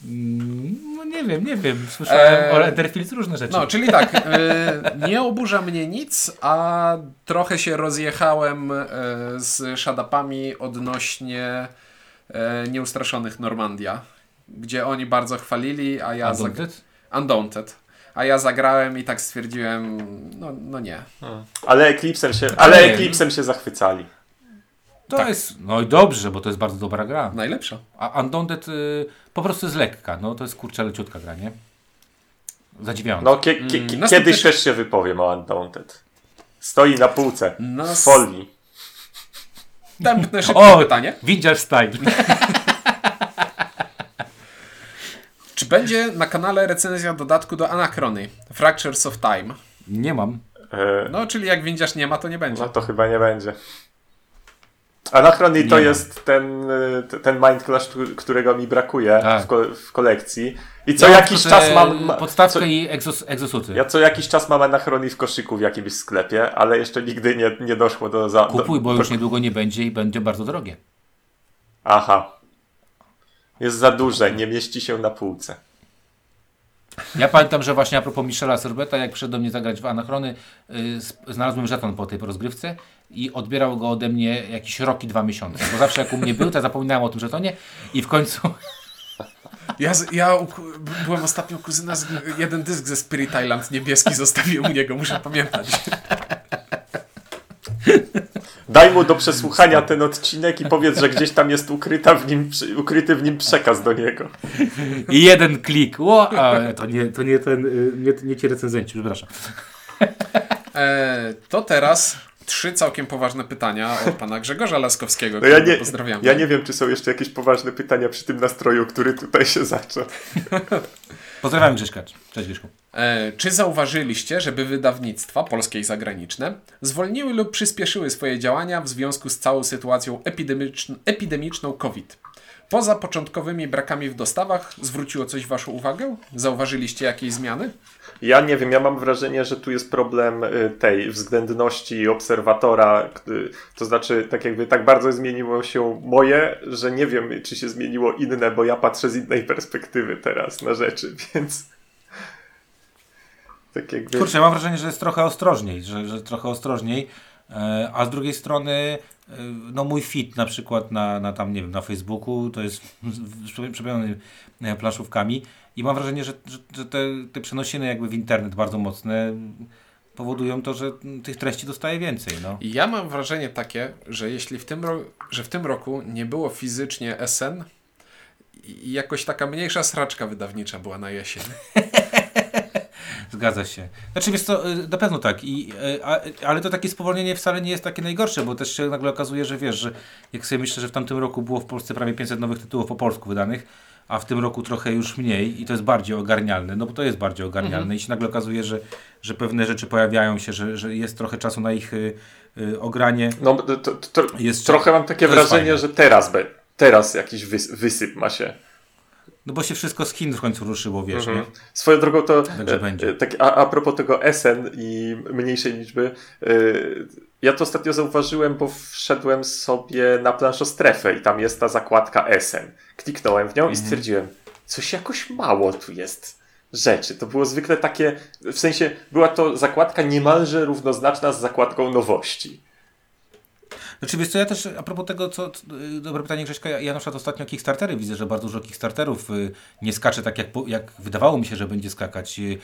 S1: No nie wiem, nie wiem. Słyszałem
S2: Eee,
S1: o Enderfields różne rzeczy.
S2: No, czyli tak, e, nie oburza mnie nic, a trochę się rozjechałem e, z Shadapami odnośnie e, Nieustraszonych Normandia, gdzie oni bardzo chwalili, a ja...
S1: Undaunted?
S2: Undaunted. A ja zagrałem i tak stwierdziłem, no, no nie.
S3: Ale Eclipsem się, ale
S1: Ale-
S3: Eclipsem się zachwycali.
S1: To
S2: Tak.
S1: jest, no i dobrze, bo to jest bardzo dobra gra.
S2: Najlepsza.
S1: A Undaunted y, po prostu jest lekka, no to jest kurczę leciutka gra, nie? Zadziwiająca.
S3: No, kie, kie, kie,
S2: następny-
S3: kiedyś też się wypowiem o Undaunted. Stoi na półce.
S2: No,
S3: W folii.
S2: Następne szybkie
S1: o,
S2: pytanie.
S1: Windziarz Style.
S2: Czy będzie na kanale recenzja dodatku do Anachrony, Fractures of Time?
S1: Nie mam.
S3: E,
S2: No, czyli jak windziarz nie ma, to nie będzie.
S3: no to chyba nie będzie. Anachrony to
S1: Nie ma.
S3: jest ten, y, ten Mind Clash, którego mi brakuje
S1: Tak.
S3: w, ko w kolekcji. I co
S1: Ja mam
S3: jakiś czas mam. ma-
S1: Podstawkę
S3: co,
S1: i egzos, egzosuty.
S3: ja co jakiś czas mam Anachrony w koszyku w jakimś sklepie, ale jeszcze nigdy nie, nie doszło do. Za,
S1: Kupuj, bo
S3: do,
S1: już niedługo nie będzie i będzie bardzo drogie.
S3: Aha. Jest za duże, nie mieści się na półce.
S1: Ja pamiętam, że właśnie a propos Michela Sorbeta, jak przyszedł do mnie zagrać w Anachrony, y, sp- znalazłem żeton po tej rozgrywce i odbierał go ode mnie jakiś rok i dwa miesiące. Bo zawsze jak u mnie był, to ja zapominałem o tym żetonie i w końcu
S2: Ja, z- ja byłem ostatnio u kuzyna, z, jeden dysk ze Spirit Island niebieski zostawił u niego, muszę pamiętać.
S3: Daj mu do przesłuchania ten odcinek i powiedz, że gdzieś tam jest ukryta w nim, ukryty w nim przekaz do niego.
S1: i jeden klik. Ło, a, to, nie, to nie, ten, y, nie, nie ci recenzenci, przepraszam.
S2: E, to teraz trzy całkiem poważne pytania od pana Grzegorza Laskowskiego,
S3: No ja nie,
S2: pozdrawiamy.
S3: ja nie wiem, czy są jeszcze jakieś poważne pytania przy tym nastroju, który tutaj się zaczął.
S1: Pozdrawiam Grześka. Cześć Grześku.
S2: E, czy zauważyliście, żeby wydawnictwa, polskie i zagraniczne, zwolniły lub przyspieszyły swoje działania w związku z całą sytuacją epidemiczn- epidemiczną COVID? Poza początkowymi brakami w dostawach, zwróciło coś Waszą uwagę? Zauważyliście jakieś zmiany?
S3: Ja nie wiem, ja mam wrażenie, że tu jest problem y, tej względności obserwatora, to znaczy tak jakby tak bardzo zmieniło się moje, że nie wiem, czy się zmieniło inne, bo ja patrzę z innej perspektywy teraz na rzeczy, więc tak jakby...
S1: Kurczę, ja mam wrażenie, że jest trochę ostrożniej, że, że trochę ostrożniej, e, a z drugiej strony e, no mój feed na przykład na, na tam, nie wiem, na Facebooku to jest przepełniony e, planszówkami i mam wrażenie, że, że, że te, te przenosiny jakby w internet bardzo mocne powodują to, że tych treści dostaje więcej, no.
S2: Ja mam wrażenie takie, że jeśli w tym, ro- że w tym roku nie było fizycznie SN i jakoś taka mniejsza sraczka wydawnicza była na jesień.
S1: Zgadza się. Znaczy, wiesz co, y, na pewno tak, I, y, a, ale to takie spowolnienie wcale nie jest takie najgorsze, bo też się nagle okazuje, że wiesz, że jak sobie myślę, że w tamtym roku było w Polsce prawie 500 nowych tytułów po polsku wydanych, a w tym roku trochę już mniej i to jest bardziej ogarnialne, no bo to jest bardziej ogarnialne i się nagle okazuje, że, że pewne rzeczy pojawiają się, że, że jest trochę czasu na ich y, y, ogranie.
S3: No, to, to, to,
S1: Jest-
S3: trochę mam takie wrażenie, że teraz, be, teraz jakiś wys, wysyp ma się.
S1: No bo się wszystko z Chin w końtu ruszyło, wiesz,
S3: Mhm.
S1: nie?
S3: Swoją drogą to,
S1: Także
S3: e,
S1: będzie.
S3: e, tak, a, a propos tego SN i mniejszej liczby, e, ja to ostatnio zauważyłem, bo wszedłem sobie na planszostrefę i tam jest ta zakładka SN. Kliknąłem w nią
S1: Mhm.
S3: i stwierdziłem, coś jakoś mało tu jest rzeczy. To było zwykle takie, w sensie była to zakładka niemalże równoznaczna z zakładką nowości.
S1: Znaczy wiesz co, ja też a propos tego, co, y, dobre pytanie Grześka, ja, ja na przykład ostatnio Kickstartery widzę, że bardzo dużo Kickstarterów y, nie skacze tak, jak, jak wydawało mi się, że będzie skakać. Y,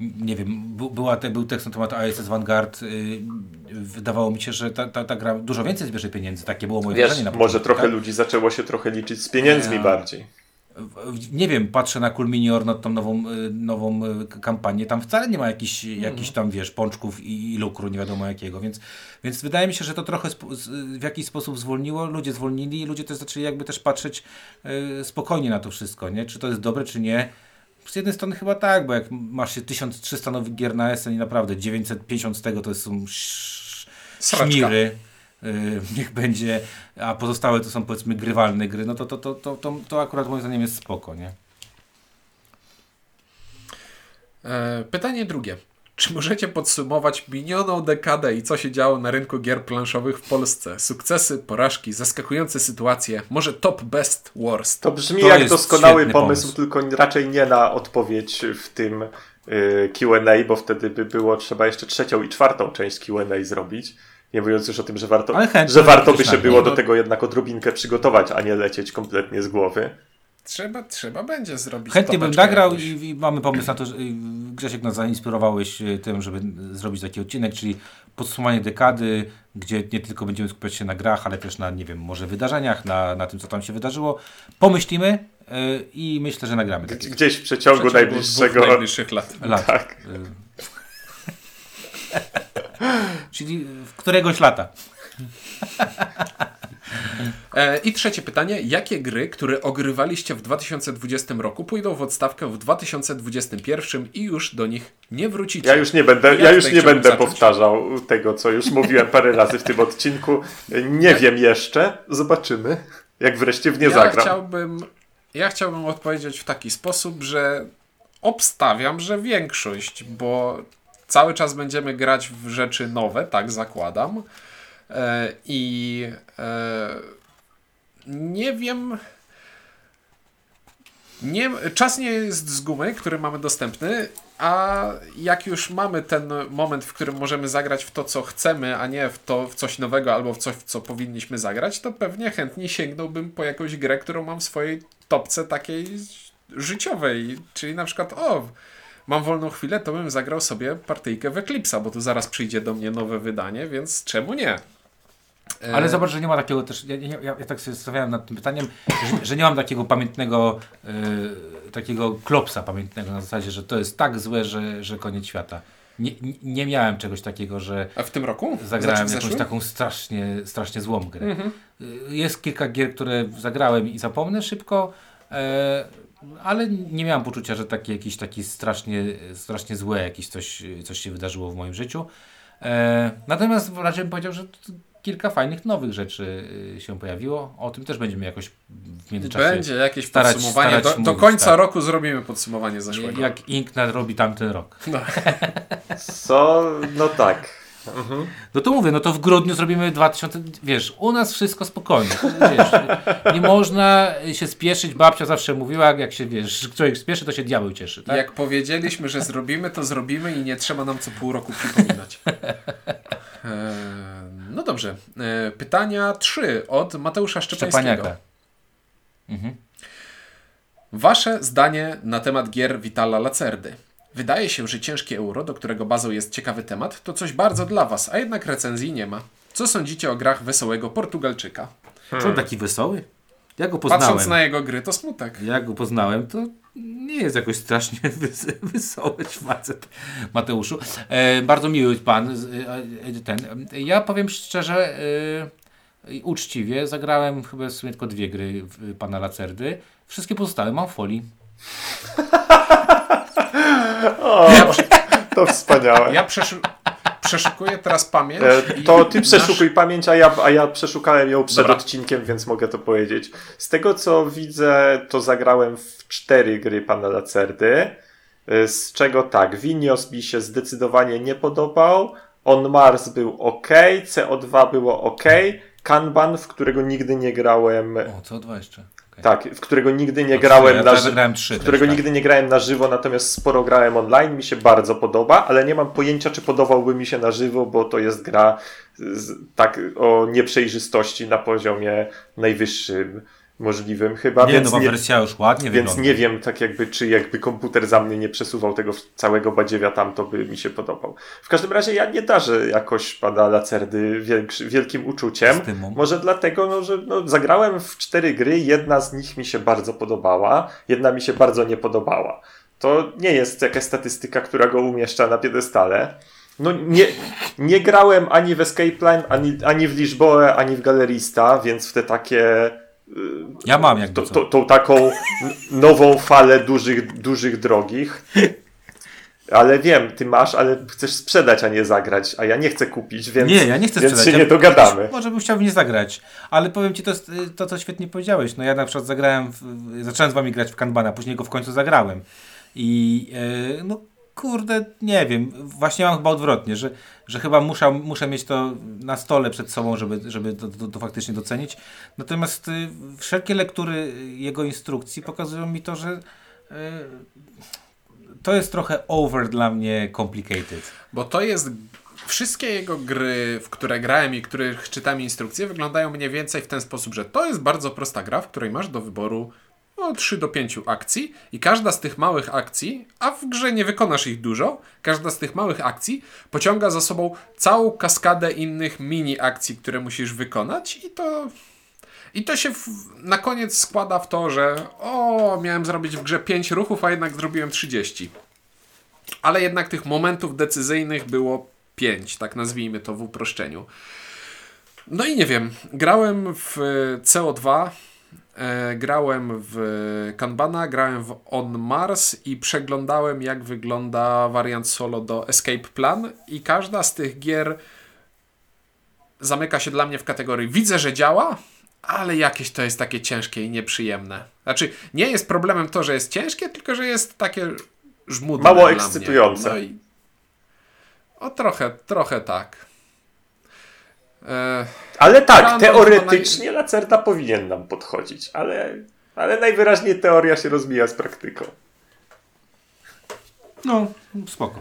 S1: nie wiem, była te, był tekst na temat ISS Vanguard, wydawało mi się, że ta, ta, ta gra dużo więcej zbierze pieniędzy, takie było moje
S3: Wiesz,
S1: wrażenie na
S3: może trochę
S1: tak?
S3: ludzi zaczęło się trochę liczyć z pieniędzmi
S1: Ja-
S3: bardziej.
S1: Nie wiem, patrzę na Cool Mini Or, tą nową, y, nową y, kampanię, tam wcale nie ma jakichś, jakichś tam, wiesz, pączków i, i lukru, nie wiadomo jakiego, więc, więc wydaje mi się, że to trochę z, w jakiś sposób zwolniło, ludzie zwolnili i ludzie też zaczęli jakby też patrzeć y, spokojnie na to wszystko, nie? Czy to jest dobre, czy nie. Z jednej strony chyba tak, bo jak masz się 1300 nowych gier na SN i naprawdę 950 z tego to są sz, szmiry, y, niech będzie, a pozostałe to są powiedzmy grywalne gry, no to, to, to, to, to, to akurat moim zdaniem jest spoko, nie?
S2: E, pytanie drugie. Czy możecie podsumować minioną dekadę i co się działo na rynku gier planszowych w Polsce? Sukcesy, porażki, zaskakujące sytuacje, może top best worst?
S3: To brzmi
S1: To
S3: jak doskonały pomysł,
S1: pomysł.
S3: tylko raczej nie na odpowiedź w tym y, Q&A, bo wtedy by było trzeba jeszcze trzecią i czwartą część Q&A zrobić. Nie mówiąc już o tym, że warto, że warto by się
S1: na
S3: było
S2: nie,
S3: do
S2: no.
S3: tego jednak odrobinkę przygotować, a nie lecieć kompletnie z głowy.
S2: Trzeba, trzeba będzie zrobić
S1: Chętnie bym nagrał i, i mamy pomysł na to, że y, Grzesiek nas zainspirowałeś y, tym, żeby zrobić taki odcinek, czyli podsumowanie dekady, gdzie nie tylko będziemy skupiać się na grach, ale też na, nie wiem, może wydarzeniach, na, na tym, co tam się wydarzyło. Pomyślimy y, i myślę, że nagramy taki
S3: Gdzieś w przeciągu,
S2: W przeciągu
S3: najbliższego...
S2: najbliższych lat.
S1: lat.
S3: Tak.
S1: Czyli w któregoś lata.
S2: E, I trzecie pytanie. Jakie gry, które ogrywaliście w 2020 roku, pójdą w odstawkę w 2021 i już do nich nie wrócicie?
S3: Ja już nie będę,
S2: Ja
S3: ja już nie będę
S2: zacząć.
S3: powtarzał tego, co już mówiłem parę razy w tym odcinku. Nie wiem jeszcze. Zobaczymy, jak wreszcie w nie
S2: ja
S3: zagram.
S2: Chciałbym, ja chciałbym odpowiedzieć w taki sposób, że obstawiam, że większość, bo cały czas będziemy grać w rzeczy nowe, tak zakładam. E, I e, nie wiem. Nie, czas nie jest z gumy, który mamy dostępny, a jak już mamy ten moment, w którym możemy zagrać w to, co chcemy, a nie w to, w coś nowego albo w coś, w co powinniśmy zagrać, to pewnie chętnie sięgnąłbym po jakąś grę, którą mam w swojej topce takiej życiowej. Czyli na przykład, o, mam wolną chwilę, to bym zagrał sobie partyjkę w Eclipse'a, bo tu zaraz przyjdzie do mnie nowe wydanie, więc czemu nie? E,
S1: Ale zobacz, że nie ma takiego też. Ja, ja, ja tak sobie zastanawiałem nad tym pytaniem, że, że nie mam takiego pamiętnego, y, takiego klopsa pamiętnego na zasadzie, że to jest tak złe, że, że koniec świata. Nie, nie- miałem czegoś takiego, że
S2: A w tym roku?
S1: zagrałem
S2: Znaczy
S1: jakąś taką strasznie, strasznie złą grę.
S2: Mhm.
S1: Y, Jest kilka gier, które zagrałem i zapomnę szybko, e, ale nie miałem poczucia, że taki jakiś taki strasznie, strasznie złe jakieś coś, coś się wydarzyło w moim życiu. E, natomiast raczej bym powiedział, że kilka fajnych nowych rzeczy y, się pojawiło. O tym też będziemy jakoś w międzyczasie.
S2: Będzie jakieś
S1: starać-
S2: podsumowanie.
S1: starać
S2: do, do
S1: mówić,
S2: końca
S1: tak.
S2: roku zrobimy podsumowanie zeszłego.
S1: Jak Ink nadrobi tamten rok.
S2: No.
S3: Co? No tak. Mhm.
S1: No to mówię, no to w grudniu zrobimy 2000, wiesz, u nas wszystko spokojnie, wiesz, nie można się spieszyć, babcia zawsze mówiła, jak się, wiesz, człowiek spieszy, to się diabeł cieszy, tak?
S2: Jak powiedzieliśmy, że zrobimy, to zrobimy i nie trzeba nam co pół roku przypominać. E, no dobrze. E, pytania trzy od Mateusza Szczepańskiego.
S1: Mhm.
S2: Wasze zdanie na temat gier Vitala Lacerdy. Wydaje się, że ciężkie euro, do którego bazą jest ciekawy temat, to coś bardzo dla was, a jednak recenzji nie ma. Co sądzicie o grach wesołego Portugalczyka?
S1: Czy on taki wesoły? Ja go poznałem.
S2: Patrząc na jego gry, to smutek.
S1: Jak go poznałem, to nie jest jakoś strasznie wys wesoły facet, Mateuszu. E, bardzo miły pan. E, e, ten. Ja powiem szczerze, e, uczciwie, zagrałem chyba w sumie tylko dwie gry w, pana Lacerdy. Wszystkie pozostałe mam w folii.
S3: O, to wspaniałe.
S2: Ja przeszu przeszukuję teraz pamięć.
S3: E, To ty
S2: nasz-
S3: przeszukuj pamięć, a ja, a ja przeszukałem ją przed
S2: Dobra.
S3: odcinkiem, więc mogę to powiedzieć. Z tego co widzę, to zagrałem w cztery gry pana Lacerdy. e, Z czego tak, Vinios mi się zdecydowanie nie podobał. On Mars był ok, CO2 było ok. Kanban, w którego nigdy nie grałem,
S1: O, co dwa jeszcze?
S3: Tak, w którego nigdy nie grałem
S1: ja
S3: na żywo. którego
S1: też, tak.
S3: nigdy nie grałem na żywo, natomiast sporo grałem online, mi się bardzo podoba, ale nie mam pojęcia, czy podobałby mi się na żywo, bo to jest gra z, tak o nieprzejrzystości na poziomie najwyższym możliwym chyba,
S1: Nie,
S3: więc
S1: nowa
S3: nie,
S1: wersja już ładnie
S3: więc
S1: wygląda.
S3: nie wiem, tak jakby, czy jakby komputer za mnie nie przesuwał tego całego badziewia tam, to by mi się podobał. W każdym razie ja nie darzę jakoś pana Lacerdy większy, wielkim uczuciem. Może dlatego, no, że no, zagrałem w cztery gry, jedna z nich mi się bardzo podobała, jedna mi się bardzo nie podobała. To nie jest jakaś statystyka, która go umieszcza na piedestale. No nie, nie grałem ani w Escape Plan, ani, ani w Lisboę, ani w Galerista, więc w te takie
S1: Ja mam jakby
S3: to, to, tą taką nową falę dużych, dużych drogich. Ale wiem, ty masz, ale chcesz sprzedać, a nie zagrać, a ja nie chcę kupić, więc,
S1: nie, ja nie chcę
S3: więc
S1: sprzedać.
S3: się
S1: ja
S3: nie dogadamy.
S1: Może bym chciał nie zagrać. Ale powiem ci to, y, to, co świetnie powiedziałeś. No ja na przykład zagrałem, w, zacząłem z wami grać w Kanbana, później go w końcu zagrałem. I yy, no kurde, nie wiem. Właśnie mam chyba odwrotnie, że, że chyba muszę, muszę mieć to na stole przed sobą, żeby, żeby to, to, to faktycznie docenić. Natomiast y, wszelkie lektury jego instrukcji pokazują mi to, że y, to jest trochę over dla mnie complicated.
S2: Bo to jest. Wszystkie jego gry, w które grałem i których czytam instrukcje, wyglądają mniej więcej w ten sposób, że to jest bardzo prosta gra, w której masz do wyboru no, 3 do 5 akcji i każda z tych małych akcji, a w grze nie wykonasz ich dużo, każda z tych małych akcji pociąga za sobą całą kaskadę innych mini akcji, które musisz wykonać i to i to się w, na koniec składa w to, że o, miałem zrobić w grze 5 ruchów, a jednak zrobiłem 30. Ale jednak tych momentów decyzyjnych było 5, tak nazwijmy to w uproszczeniu. No i nie wiem, grałem w CO2, e, grałem w Kanbana, grałem w On Mars i przeglądałem jak wygląda wariant solo do Escape Plan i każda z tych gier zamyka się dla mnie w kategorii widzę, że działa, ale jakieś to jest takie ciężkie i nieprzyjemne. Znaczy, nie jest problemem to, że jest ciężkie, tylko że jest takie żmudne
S3: Mało ekscytujące.
S2: No i... O, trochę, trochę tak. E,
S3: Ale tak, teoretycznie Lacerda powinien nam podchodzić, ale, ale najwyraźniej teoria się rozmija z praktyką.
S1: No, spoko.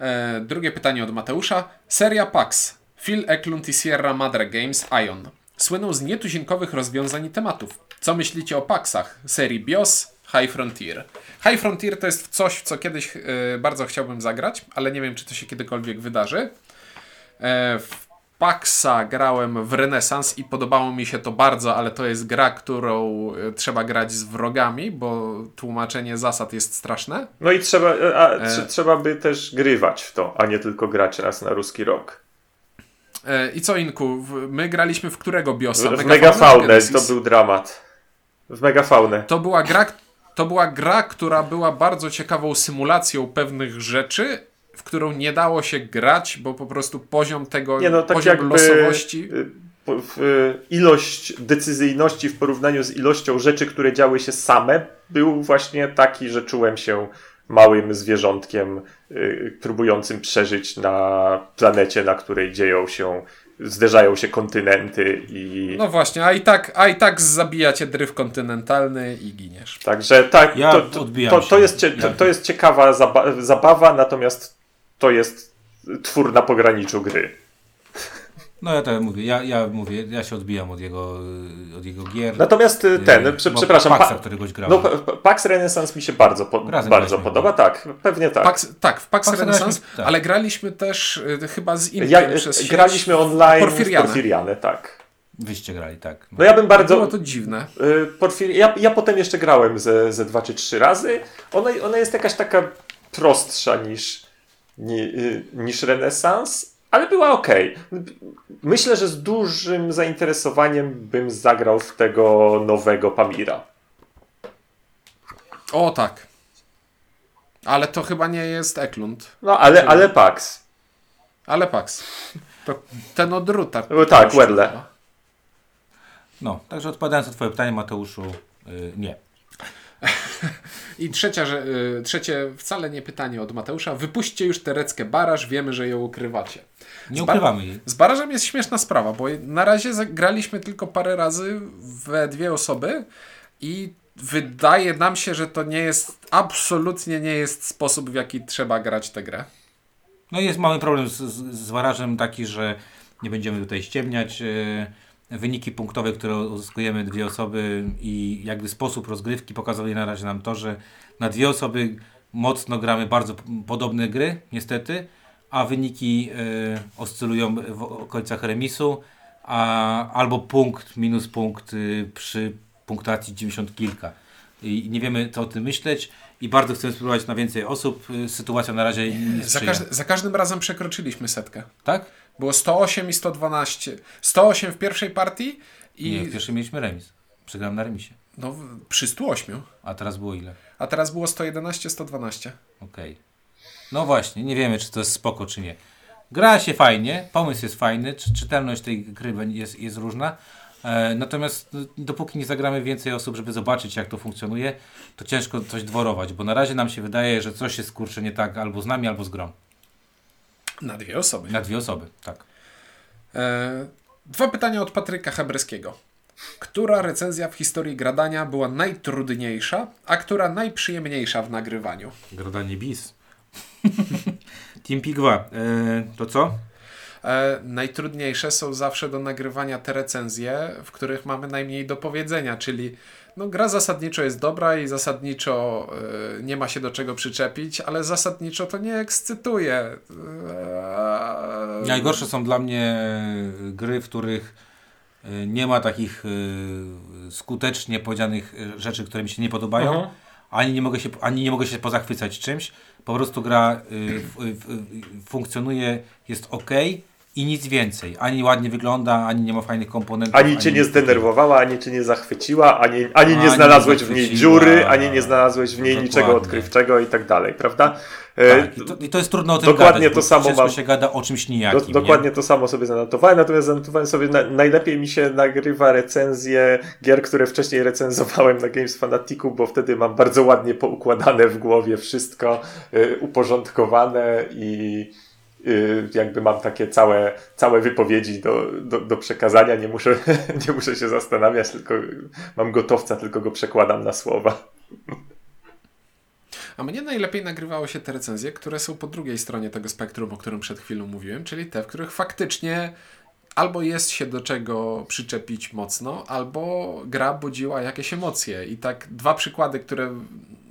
S2: E, drugie pytanie od Mateusza. Seria PAX. Phil Eklund i Sierra Madre Games Ion. Słyną z nietuzinkowych rozwiązań i tematów. Co myślicie o PAXach? Serii BIOS, High Frontier. High Frontier to jest coś, w co kiedyś e, bardzo chciałbym zagrać, ale nie wiem, czy to się kiedykolwiek wydarzy. E, w PAXa grałem w Renesans i podobało mi się to bardzo, ale to jest gra, którą e, trzeba grać z wrogami, bo tłumaczenie zasad jest straszne.
S3: No i trzeba, a,
S2: E.
S3: trze- trzeba by też grywać w to, a nie tylko grać raz na ruski rok.
S2: E, I co Inku, w- my graliśmy w którego biosa?
S3: W
S2: Megafaunę
S3: Megafaunę to był dramat. W Megafaunę.
S2: To była gra, to była gra, która była bardzo ciekawą symulacją pewnych rzeczy, w którą nie dało się grać, bo po prostu poziom tego,
S3: Nie no, tak
S2: poziom
S3: jakby
S2: losowości.
S3: y, y, ilość decyzyjności w porównaniu z ilością rzeczy, które działy się same, był właśnie taki, że czułem się małym zwierzątkiem y, próbującym przeżyć na planecie, na której dzieją się, zderzają się kontynenty i
S2: No właśnie, a i tak, a i tak zabija cię dryf kontynentalny i giniesz.
S3: Także tak,
S1: Ja
S3: to, to, to,
S1: się.
S3: to, jest, to, to jest ciekawa zaba zabawa, natomiast to jest twór na pograniczu gry.
S1: No ja tak mówię, ja, ja mówię, ja się odbijam od jego, y, od jego gier.
S3: Natomiast y, ten,
S1: Y,
S3: prze,
S1: bo
S3: przepraszam,
S1: Paxa,
S3: pa,
S1: któregoś grałem.
S3: no, pa- pa- Pax Renaissance mi się bardzo, po, bardzo podoba, tak, pewnie tak.
S2: Pax, tak, w Pax,
S1: Pax
S2: Renaissance,
S1: tak.
S2: ale graliśmy też y, chyba z innym
S3: ja,
S2: przez sieć
S3: graliśmy online
S2: Porfirianę.
S3: w Porfirianę, tak.
S1: Wyście grali, tak.
S3: No ja bym bardzo...
S2: Było to dziwne.
S3: Y, Porfir... Ja, ja potem jeszcze grałem ze, ze dwa czy trzy razy. Ona, ona jest jakaś taka prostsza niż, ni, y, niż Renesans, ale była ok. Myślę, że z dużym zainteresowaniem bym zagrał w tego nowego Pamira.
S2: O tak. Ale to chyba nie jest Eklund,
S3: No ale, ale Pax.
S2: ale Pax. To ten od Ruta.
S3: No tak, Wedle.
S1: No, także odpowiadając na twoje pytanie, Mateuszu, y, nie.
S2: I trzecia, że, y, trzecie wcale nie pytanie od Mateusza. Wypuśćcie już Tereckę Baraż, wiemy, że ją ukrywacie.
S1: Nie ukrywamy jej.
S2: Z barażem jest śmieszna sprawa, bo na razie zagraliśmy tylko parę razy we dwie osoby i wydaje nam się, że to nie jest, absolutnie nie jest sposób, w jaki trzeba grać tę grę.
S1: No jest mały problem z, z, z warażem taki, że nie będziemy tutaj ściemniać. e, Wyniki punktowe, które uzyskujemy dwie osoby i jakby sposób rozgrywki pokazuje na razie nam to, że na dwie osoby mocno gramy bardzo podobne gry, niestety, a wyniki e, oscylują w okolicach remisu, a albo punkt, minus punkt y, przy punktacji 90 kilka. I nie wiemy, co o tym myśleć i bardzo chcemy spróbować na więcej osób. Y, Sytuacja na razie nie
S2: Za, każdy, za każdym razem przekroczyliśmy setkę.
S1: Tak?
S2: Było 108 i 112. 108 w pierwszej partii i
S1: Nie, w pierwszym mieliśmy remis. Przegrałem na remisie.
S2: no, przy 108.
S1: A teraz było ile?
S2: A teraz było 111, 112.
S1: Okej. No właśnie, nie wiemy, czy to jest spoko, czy nie. Gra się fajnie, pomysł jest fajny, czy czytelność tej gry jest, jest różna. E, natomiast no, dopóki nie zagramy więcej osób, żeby zobaczyć, jak to funkcjonuje, to ciężko coś dworować, bo na razie nam się wydaje, że coś jest kurczę nie tak albo z nami, albo z grą.
S2: Na dwie osoby.
S1: Na dwie osoby, tak.
S2: E, dwa pytania od Patryka Hebreskiego. Która recenzja w historii gradania była najtrudniejsza, a która najprzyjemniejsza w nagrywaniu?
S1: Gradanie bis. Team Pigwa, e, to co?
S2: E, najtrudniejsze są zawsze do nagrywania te recenzje, w których mamy najmniej do powiedzenia, czyli no, gra zasadniczo jest dobra i zasadniczo e, nie ma się do czego przyczepić, ale zasadniczo to nie ekscytuje. E,
S1: Najgorsze są dla mnie y, gry, w których y, nie ma takich y, skutecznie powiedzianych y, rzeczy, które mi się nie podobają,
S3: Mhm.
S1: ani, nie mogę się, ani nie mogę się pozachwycać czymś. Po prostu gra y, f- f- funkcjonuje, jest ok i nic więcej. Ani ładnie wygląda, ani nie ma fajnych komponentów.
S3: Ani cię nie zdenerwowała, ani cię nie zachwyciła, ani, ani nie
S1: Ani
S3: znalazłeś
S1: nie
S3: w niej dziury, ani nie znalazłeś w niej niczego
S1: Dokładnie.
S3: odkrywczego i tak dalej, prawda? E,
S1: Tak, i, to, I to jest trudno o tym
S3: Dokładnie
S1: gadać,
S3: to samo mam-
S1: się gada o czymś
S3: Do,
S1: nijakim.
S3: dokładnie
S1: nie?
S3: to samo sobie zanotowałem, natomiast zanotowałem sobie, na, najlepiej mi się nagrywa recenzje gier, które wcześniej recenzowałem na Games Fanaticu, bo wtedy mam bardzo ładnie poukładane w głowie wszystko, y, uporządkowane i jakby mam takie całe, całe wypowiedzi do, do, do przekazania, nie muszę, nie muszę się zastanawiać, tylko mam gotowca, tylko go przekładam na słowa.
S2: A mnie najlepiej nagrywało się te recenzje, które są po drugiej stronie tego spektrum, o którym przed chwilą mówiłem, czyli te, w których faktycznie albo jest się do czego przyczepić mocno, albo gra budziła jakieś emocje. I tak dwa przykłady, które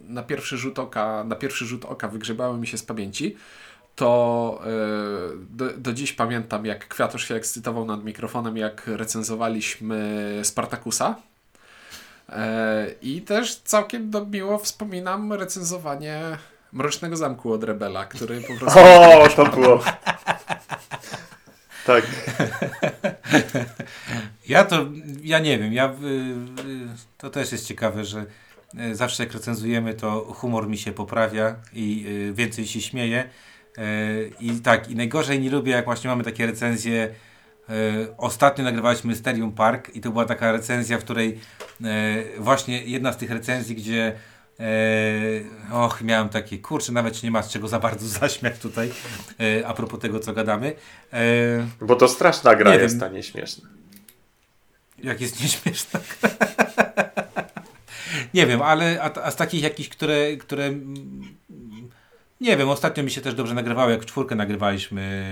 S2: na pierwszy rzut oka, na pierwszy rzut oka wygrzebały mi się z pamięci, to yy, do, do dziś pamiętam, jak Kwiatusz się ekscytował nad mikrofonem, jak recenzowaliśmy Spartakusa. E, I też całkiem do, miło wspominam recenzowanie Mrocznego Zamku od Rebela, który po prostu...
S3: O, to było. Tak.
S1: Ja to, ja nie wiem, ja, to też jest ciekawe, że y, zawsze jak recenzujemy, to humor mi się poprawia i więcej się śmieję. Y, I tak, i najgorzej nie lubię, jak właśnie mamy takie recenzje. y, Ostatnio nagrywaliśmy Mysterium Park i to była taka recenzja, w której y, właśnie jedna z tych recenzji, gdzie e, och, miałem takie, kurczę, nawet nie ma z czego za bardzo zaśmiać tutaj, e, a propos tego, co gadamy. E,
S3: Bo to straszna gra
S1: Nie
S3: jest,
S1: wiem.
S3: a nie śmieszna.
S1: Jak jest nieśmieszna. nie wiem, ale a, a z takich jakichś, które, które nie wiem, ostatnio mi się też dobrze nagrywało, jak w czwórkę nagrywaliśmy,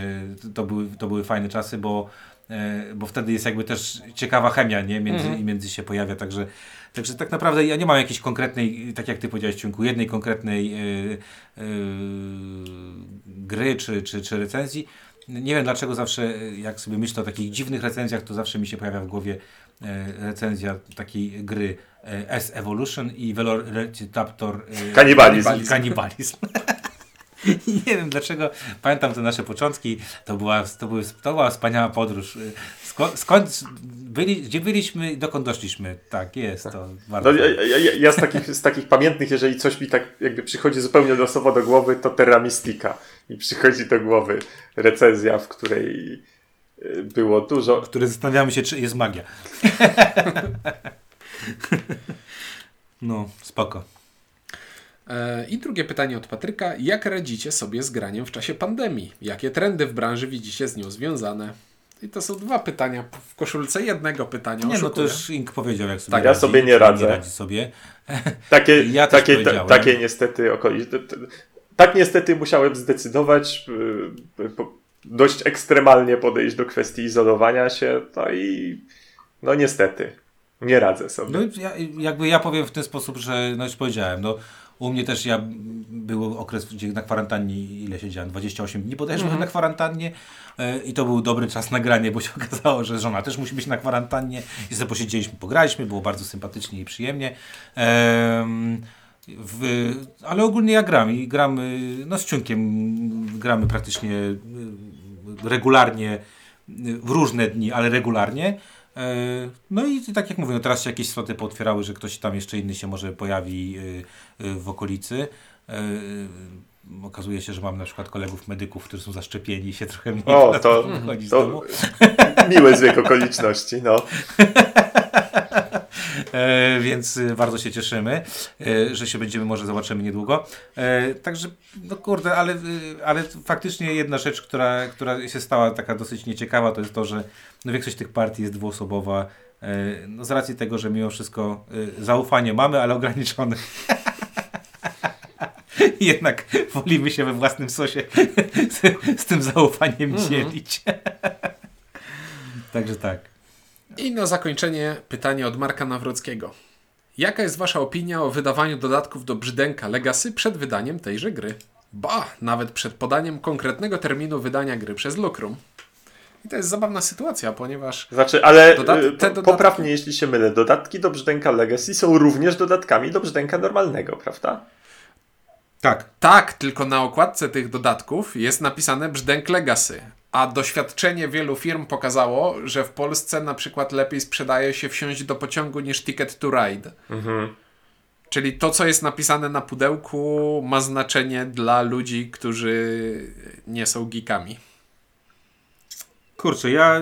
S1: to były, to były fajne czasy, bo, e, bo wtedy jest jakby też ciekawa chemia, nie? Między, i między się pojawia, także, także tak naprawdę ja nie mam jakiejś konkretnej, tak jak ty powiedziałeś Ciunku, jednej konkretnej e, e, gry czy, czy, czy recenzji. Nie wiem dlaczego zawsze, jak sobie myślę o takich dziwnych recenzjach, to zawsze mi się pojawia w głowie recenzja takiej gry S-Evolution i Velociraptor
S3: Kanibalizm.
S1: Kanibalizm. Nie wiem dlaczego, pamiętam te nasze początki, to była, to były, to była wspaniała podróż. Sko, skąd byli, gdzie byliśmy i dokąd doszliśmy? Tak, jest to bardzo
S3: No, ja, ja, ja- z, takich, z takich pamiętnych, jeżeli coś mi tak jakby przychodzi zupełnie losowo do głowy, to Terra Mystica. I przychodzi do głowy recenzja, w której y, było dużo.
S1: które zastanawiamy się, czy jest magia. no, spoko.
S2: E, I drugie pytanie od Patryka. Jak radzicie sobie z graniem w czasie pandemii? Jakie trendy w branży widzicie z nią związane? I to są dwa pytania w koszulce jednego pytania.
S1: Nie, no to
S2: oszukuję.
S1: już Ink powiedział, jak sobie
S3: Tak, ja
S1: radzi,
S3: sobie nie radzę.
S1: radzi sobie.
S3: Takie,
S1: Ja
S3: takie, ta, takie niestety okoliczności. Tak niestety musiałem zdecydować, y, dość ekstremalnie podejść do kwestii izolowania się, no i no niestety, nie radzę sobie.
S1: No ja, jakby ja powiem w ten sposób, że no już powiedziałem, no u mnie też ja był okres, gdzie na kwarantannie ile siedziałem, 28 dni bodajże byłem na kwarantannie e, i to był dobry czas na granie, bo się okazało, że żona też musi być na kwarantannie i sobie posiedzieliśmy, pograliśmy, było bardzo sympatycznie i przyjemnie. Em, w, ale ogólnie ja gram i gram y, no z ciunkiem gramy praktycznie y, regularnie w różne dni, ale regularnie. E, No i tak jak mówię, no teraz się jakieś sloty pootwierały, że ktoś tam jeszcze inny się może pojawi y, y, w okolicy. E, Okazuje się, że mam na przykład kolegów medyków, którzy są zaszczepieni i się trochę mniej
S3: O, to, to miły zbieg okoliczności, no.
S1: E, więc y, bardzo się cieszymy, e, że się będziemy, może zobaczymy niedługo. E, także, no kurde, ale, y, ale faktycznie jedna rzecz, która, która się stała taka dosyć nieciekawa, to jest to, że no większość tych partii jest dwuosobowa. No z racji tego, że mimo wszystko y, zaufanie mamy, ale ograniczone. Jednak wolimy się we własnym sosie z, z tym zaufaniem dzielić. Także tak.
S2: I na zakończenie pytanie od Marka Nawrockiego. Jaka jest Wasza opinia o wydawaniu dodatków do Brzdęka Legacy przed wydaniem tejże gry? Ba, nawet przed podaniem konkretnego terminu wydania gry przez Lucrum. I to jest zabawna sytuacja, ponieważ
S3: Znaczy, ale
S2: Dodat-
S3: y,
S2: te
S3: po-
S2: dodatki-
S3: popraw mnie, jeśli się mylę, dodatki do Brzdęka Legacy są również dodatkami do Brzdęka normalnego, prawda?
S1: Tak.
S2: tak, tylko na okładce tych dodatków jest napisane Brzdęk Legacy. A doświadczenie wielu firm pokazało, że w Polsce na przykład lepiej sprzedaje się wsiąść do pociągu niż Ticket to Ride. Czyli to, co jest napisane na pudełku, ma znaczenie dla ludzi, którzy nie są geekami.
S1: Kurczę, ja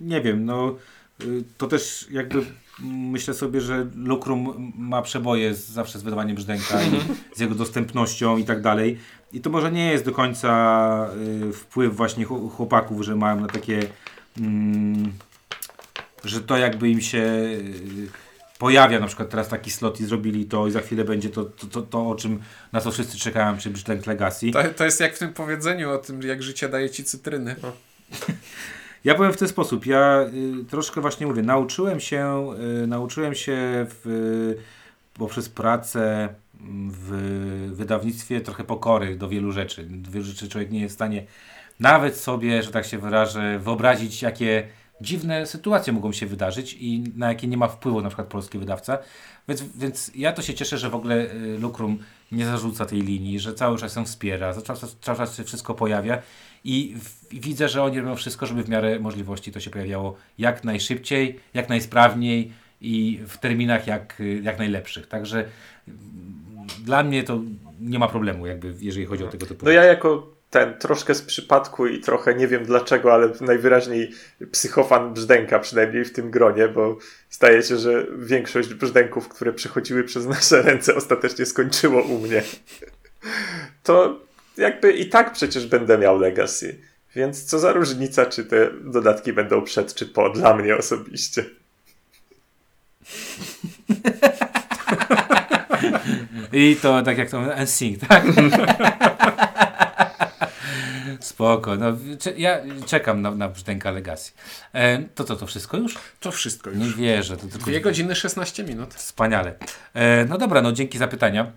S1: nie wiem, no y, to też jakby myślę sobie, że Lucrum ma przeboje z, zawsze z wydawaniem brzdęka i z jego dostępnością i tak dalej. I to może nie jest do końca y, wpływ właśnie chł- chłopaków, że mają na takie, mm, że to jakby im się y, pojawia na przykład teraz taki slot i zrobili to i za chwilę będzie to, to, to, to o czym na co wszyscy czekają, czyli brzdęk Legacy.
S2: To, to jest jak w tym powiedzeniu o tym, jak życie daje ci cytryny.
S1: Ja powiem w ten sposób. Ja y, troszkę właśnie mówię, nauczyłem się, y, nauczyłem się w, poprzez pracę w wydawnictwie trochę pokory do wielu rzeczy. Wielu rzeczy człowiek nie jest w stanie nawet sobie, że tak się wyrażę, wyobrazić, jakie dziwne sytuacje mogą się wydarzyć i na jakie nie ma wpływu na przykład polski wydawca. Więc, więc ja to się cieszę, że w ogóle y, Lucrum nie zarzuca tej linii, że cały czas ją wspiera, cały czas, cały czas się wszystko pojawia i, widzę, że oni robią wszystko, żeby w miarę możliwości to się pojawiało jak najszybciej, jak najsprawniej i w terminach jak, jak najlepszych. Także mm, dla mnie to nie ma problemu, jakby, jeżeli chodzi o tego typu
S3: No ja jako ten troszkę z przypadku i trochę nie wiem dlaczego, ale najwyraźniej psychofan brzdęka, przynajmniej w tym gronie, bo zdaje się, że większość brzdęków, które przechodziły przez nasze ręce, ostatecznie skończyło u mnie. To jakby i tak przecież będę miał Legacy. Więc co za różnica, czy te dodatki będą przed, czy po, dla mnie osobiście.
S1: I to tak jak to NSYNC, tak? Spoko. No, cze- ja czekam na, na brzdęka Legacy. E, to co, to wszystko już?
S2: To wszystko
S1: Nie
S2: już.
S1: wierzę. To tylko
S2: 2 godziny 16 minut.
S1: Wspaniale. E, no dobra, no dzięki za pytania.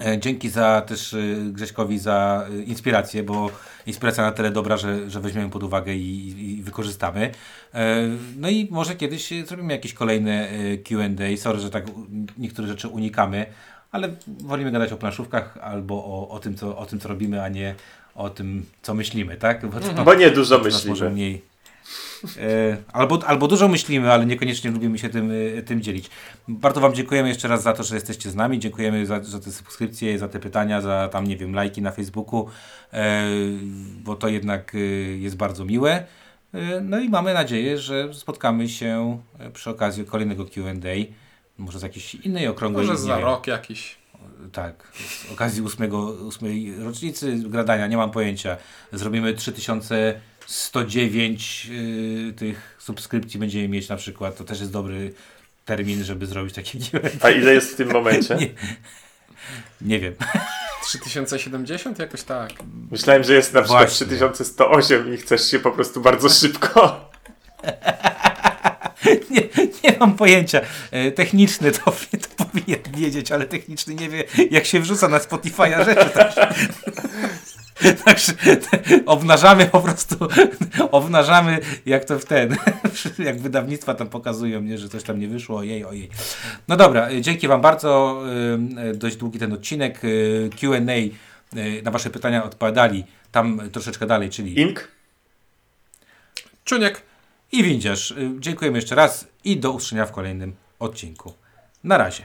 S1: E, dzięki za też y, Grześkowi za y, inspirację, bo inspiracja na tyle dobra, że, że weźmiemy pod uwagę i, i wykorzystamy. E, no i może kiedyś zrobimy jakieś kolejne Q&A. Sorry, że tak niektóre rzeczy unikamy, ale wolimy gadać o planszówkach albo o, o, tym, co, o tym, co robimy, a nie o tym, co myślimy, tak? Bo, to-
S3: Bo nie dużo
S1: nas może
S3: myślimy.
S1: mniej. E, albo, albo dużo myślimy, ale niekoniecznie lubimy się tym, e, tym dzielić. Bardzo Wam dziękujemy jeszcze raz za to, że jesteście z nami. Dziękujemy za, za te subskrypcje, za te pytania, za tam, nie wiem, lajki na Facebooku, e, bo to jednak jest bardzo miłe. No i mamy nadzieję, że spotkamy się przy okazji kolejnego Q&A. Może z jakiejś innej okrągłej
S2: Może za rok jakiś.
S1: Tak, z okazji ósmego, ósmej rocznicy gradania, nie mam pojęcia. Zrobimy 3109 yy, tych subskrypcji będziemy mieć na przykład. To też jest dobry termin, żeby zrobić taki event.
S3: A ile jest w tym momencie?
S1: Nie. Nie wiem.
S2: 3070? Jakoś tak.
S3: Myślałem, że jest na przykład
S1: Właśnie.
S3: 3108 i chcesz się po prostu bardzo szybko.
S1: Nie, nie mam pojęcia. E, Techniczny to, to powinien wiedzieć, ale techniczny nie wie, jak się wrzuca na Spotify'a rzeczy. Także, obnażamy po prostu, obnażamy jak to w ten, jak wydawnictwa tam pokazują, nie, że coś tam nie wyszło, ojej, ojej. No dobra, e, dzięki Wam bardzo. e, e, Dość długi ten odcinek. Q&A na Wasze pytania odpowiadali tam troszeczkę dalej, czyli
S3: Ink?
S2: Czuniek.
S1: i windziarz. Y, Dziękujemy jeszcze raz i do usłyszenia w kolejnym odcinku. Na razie.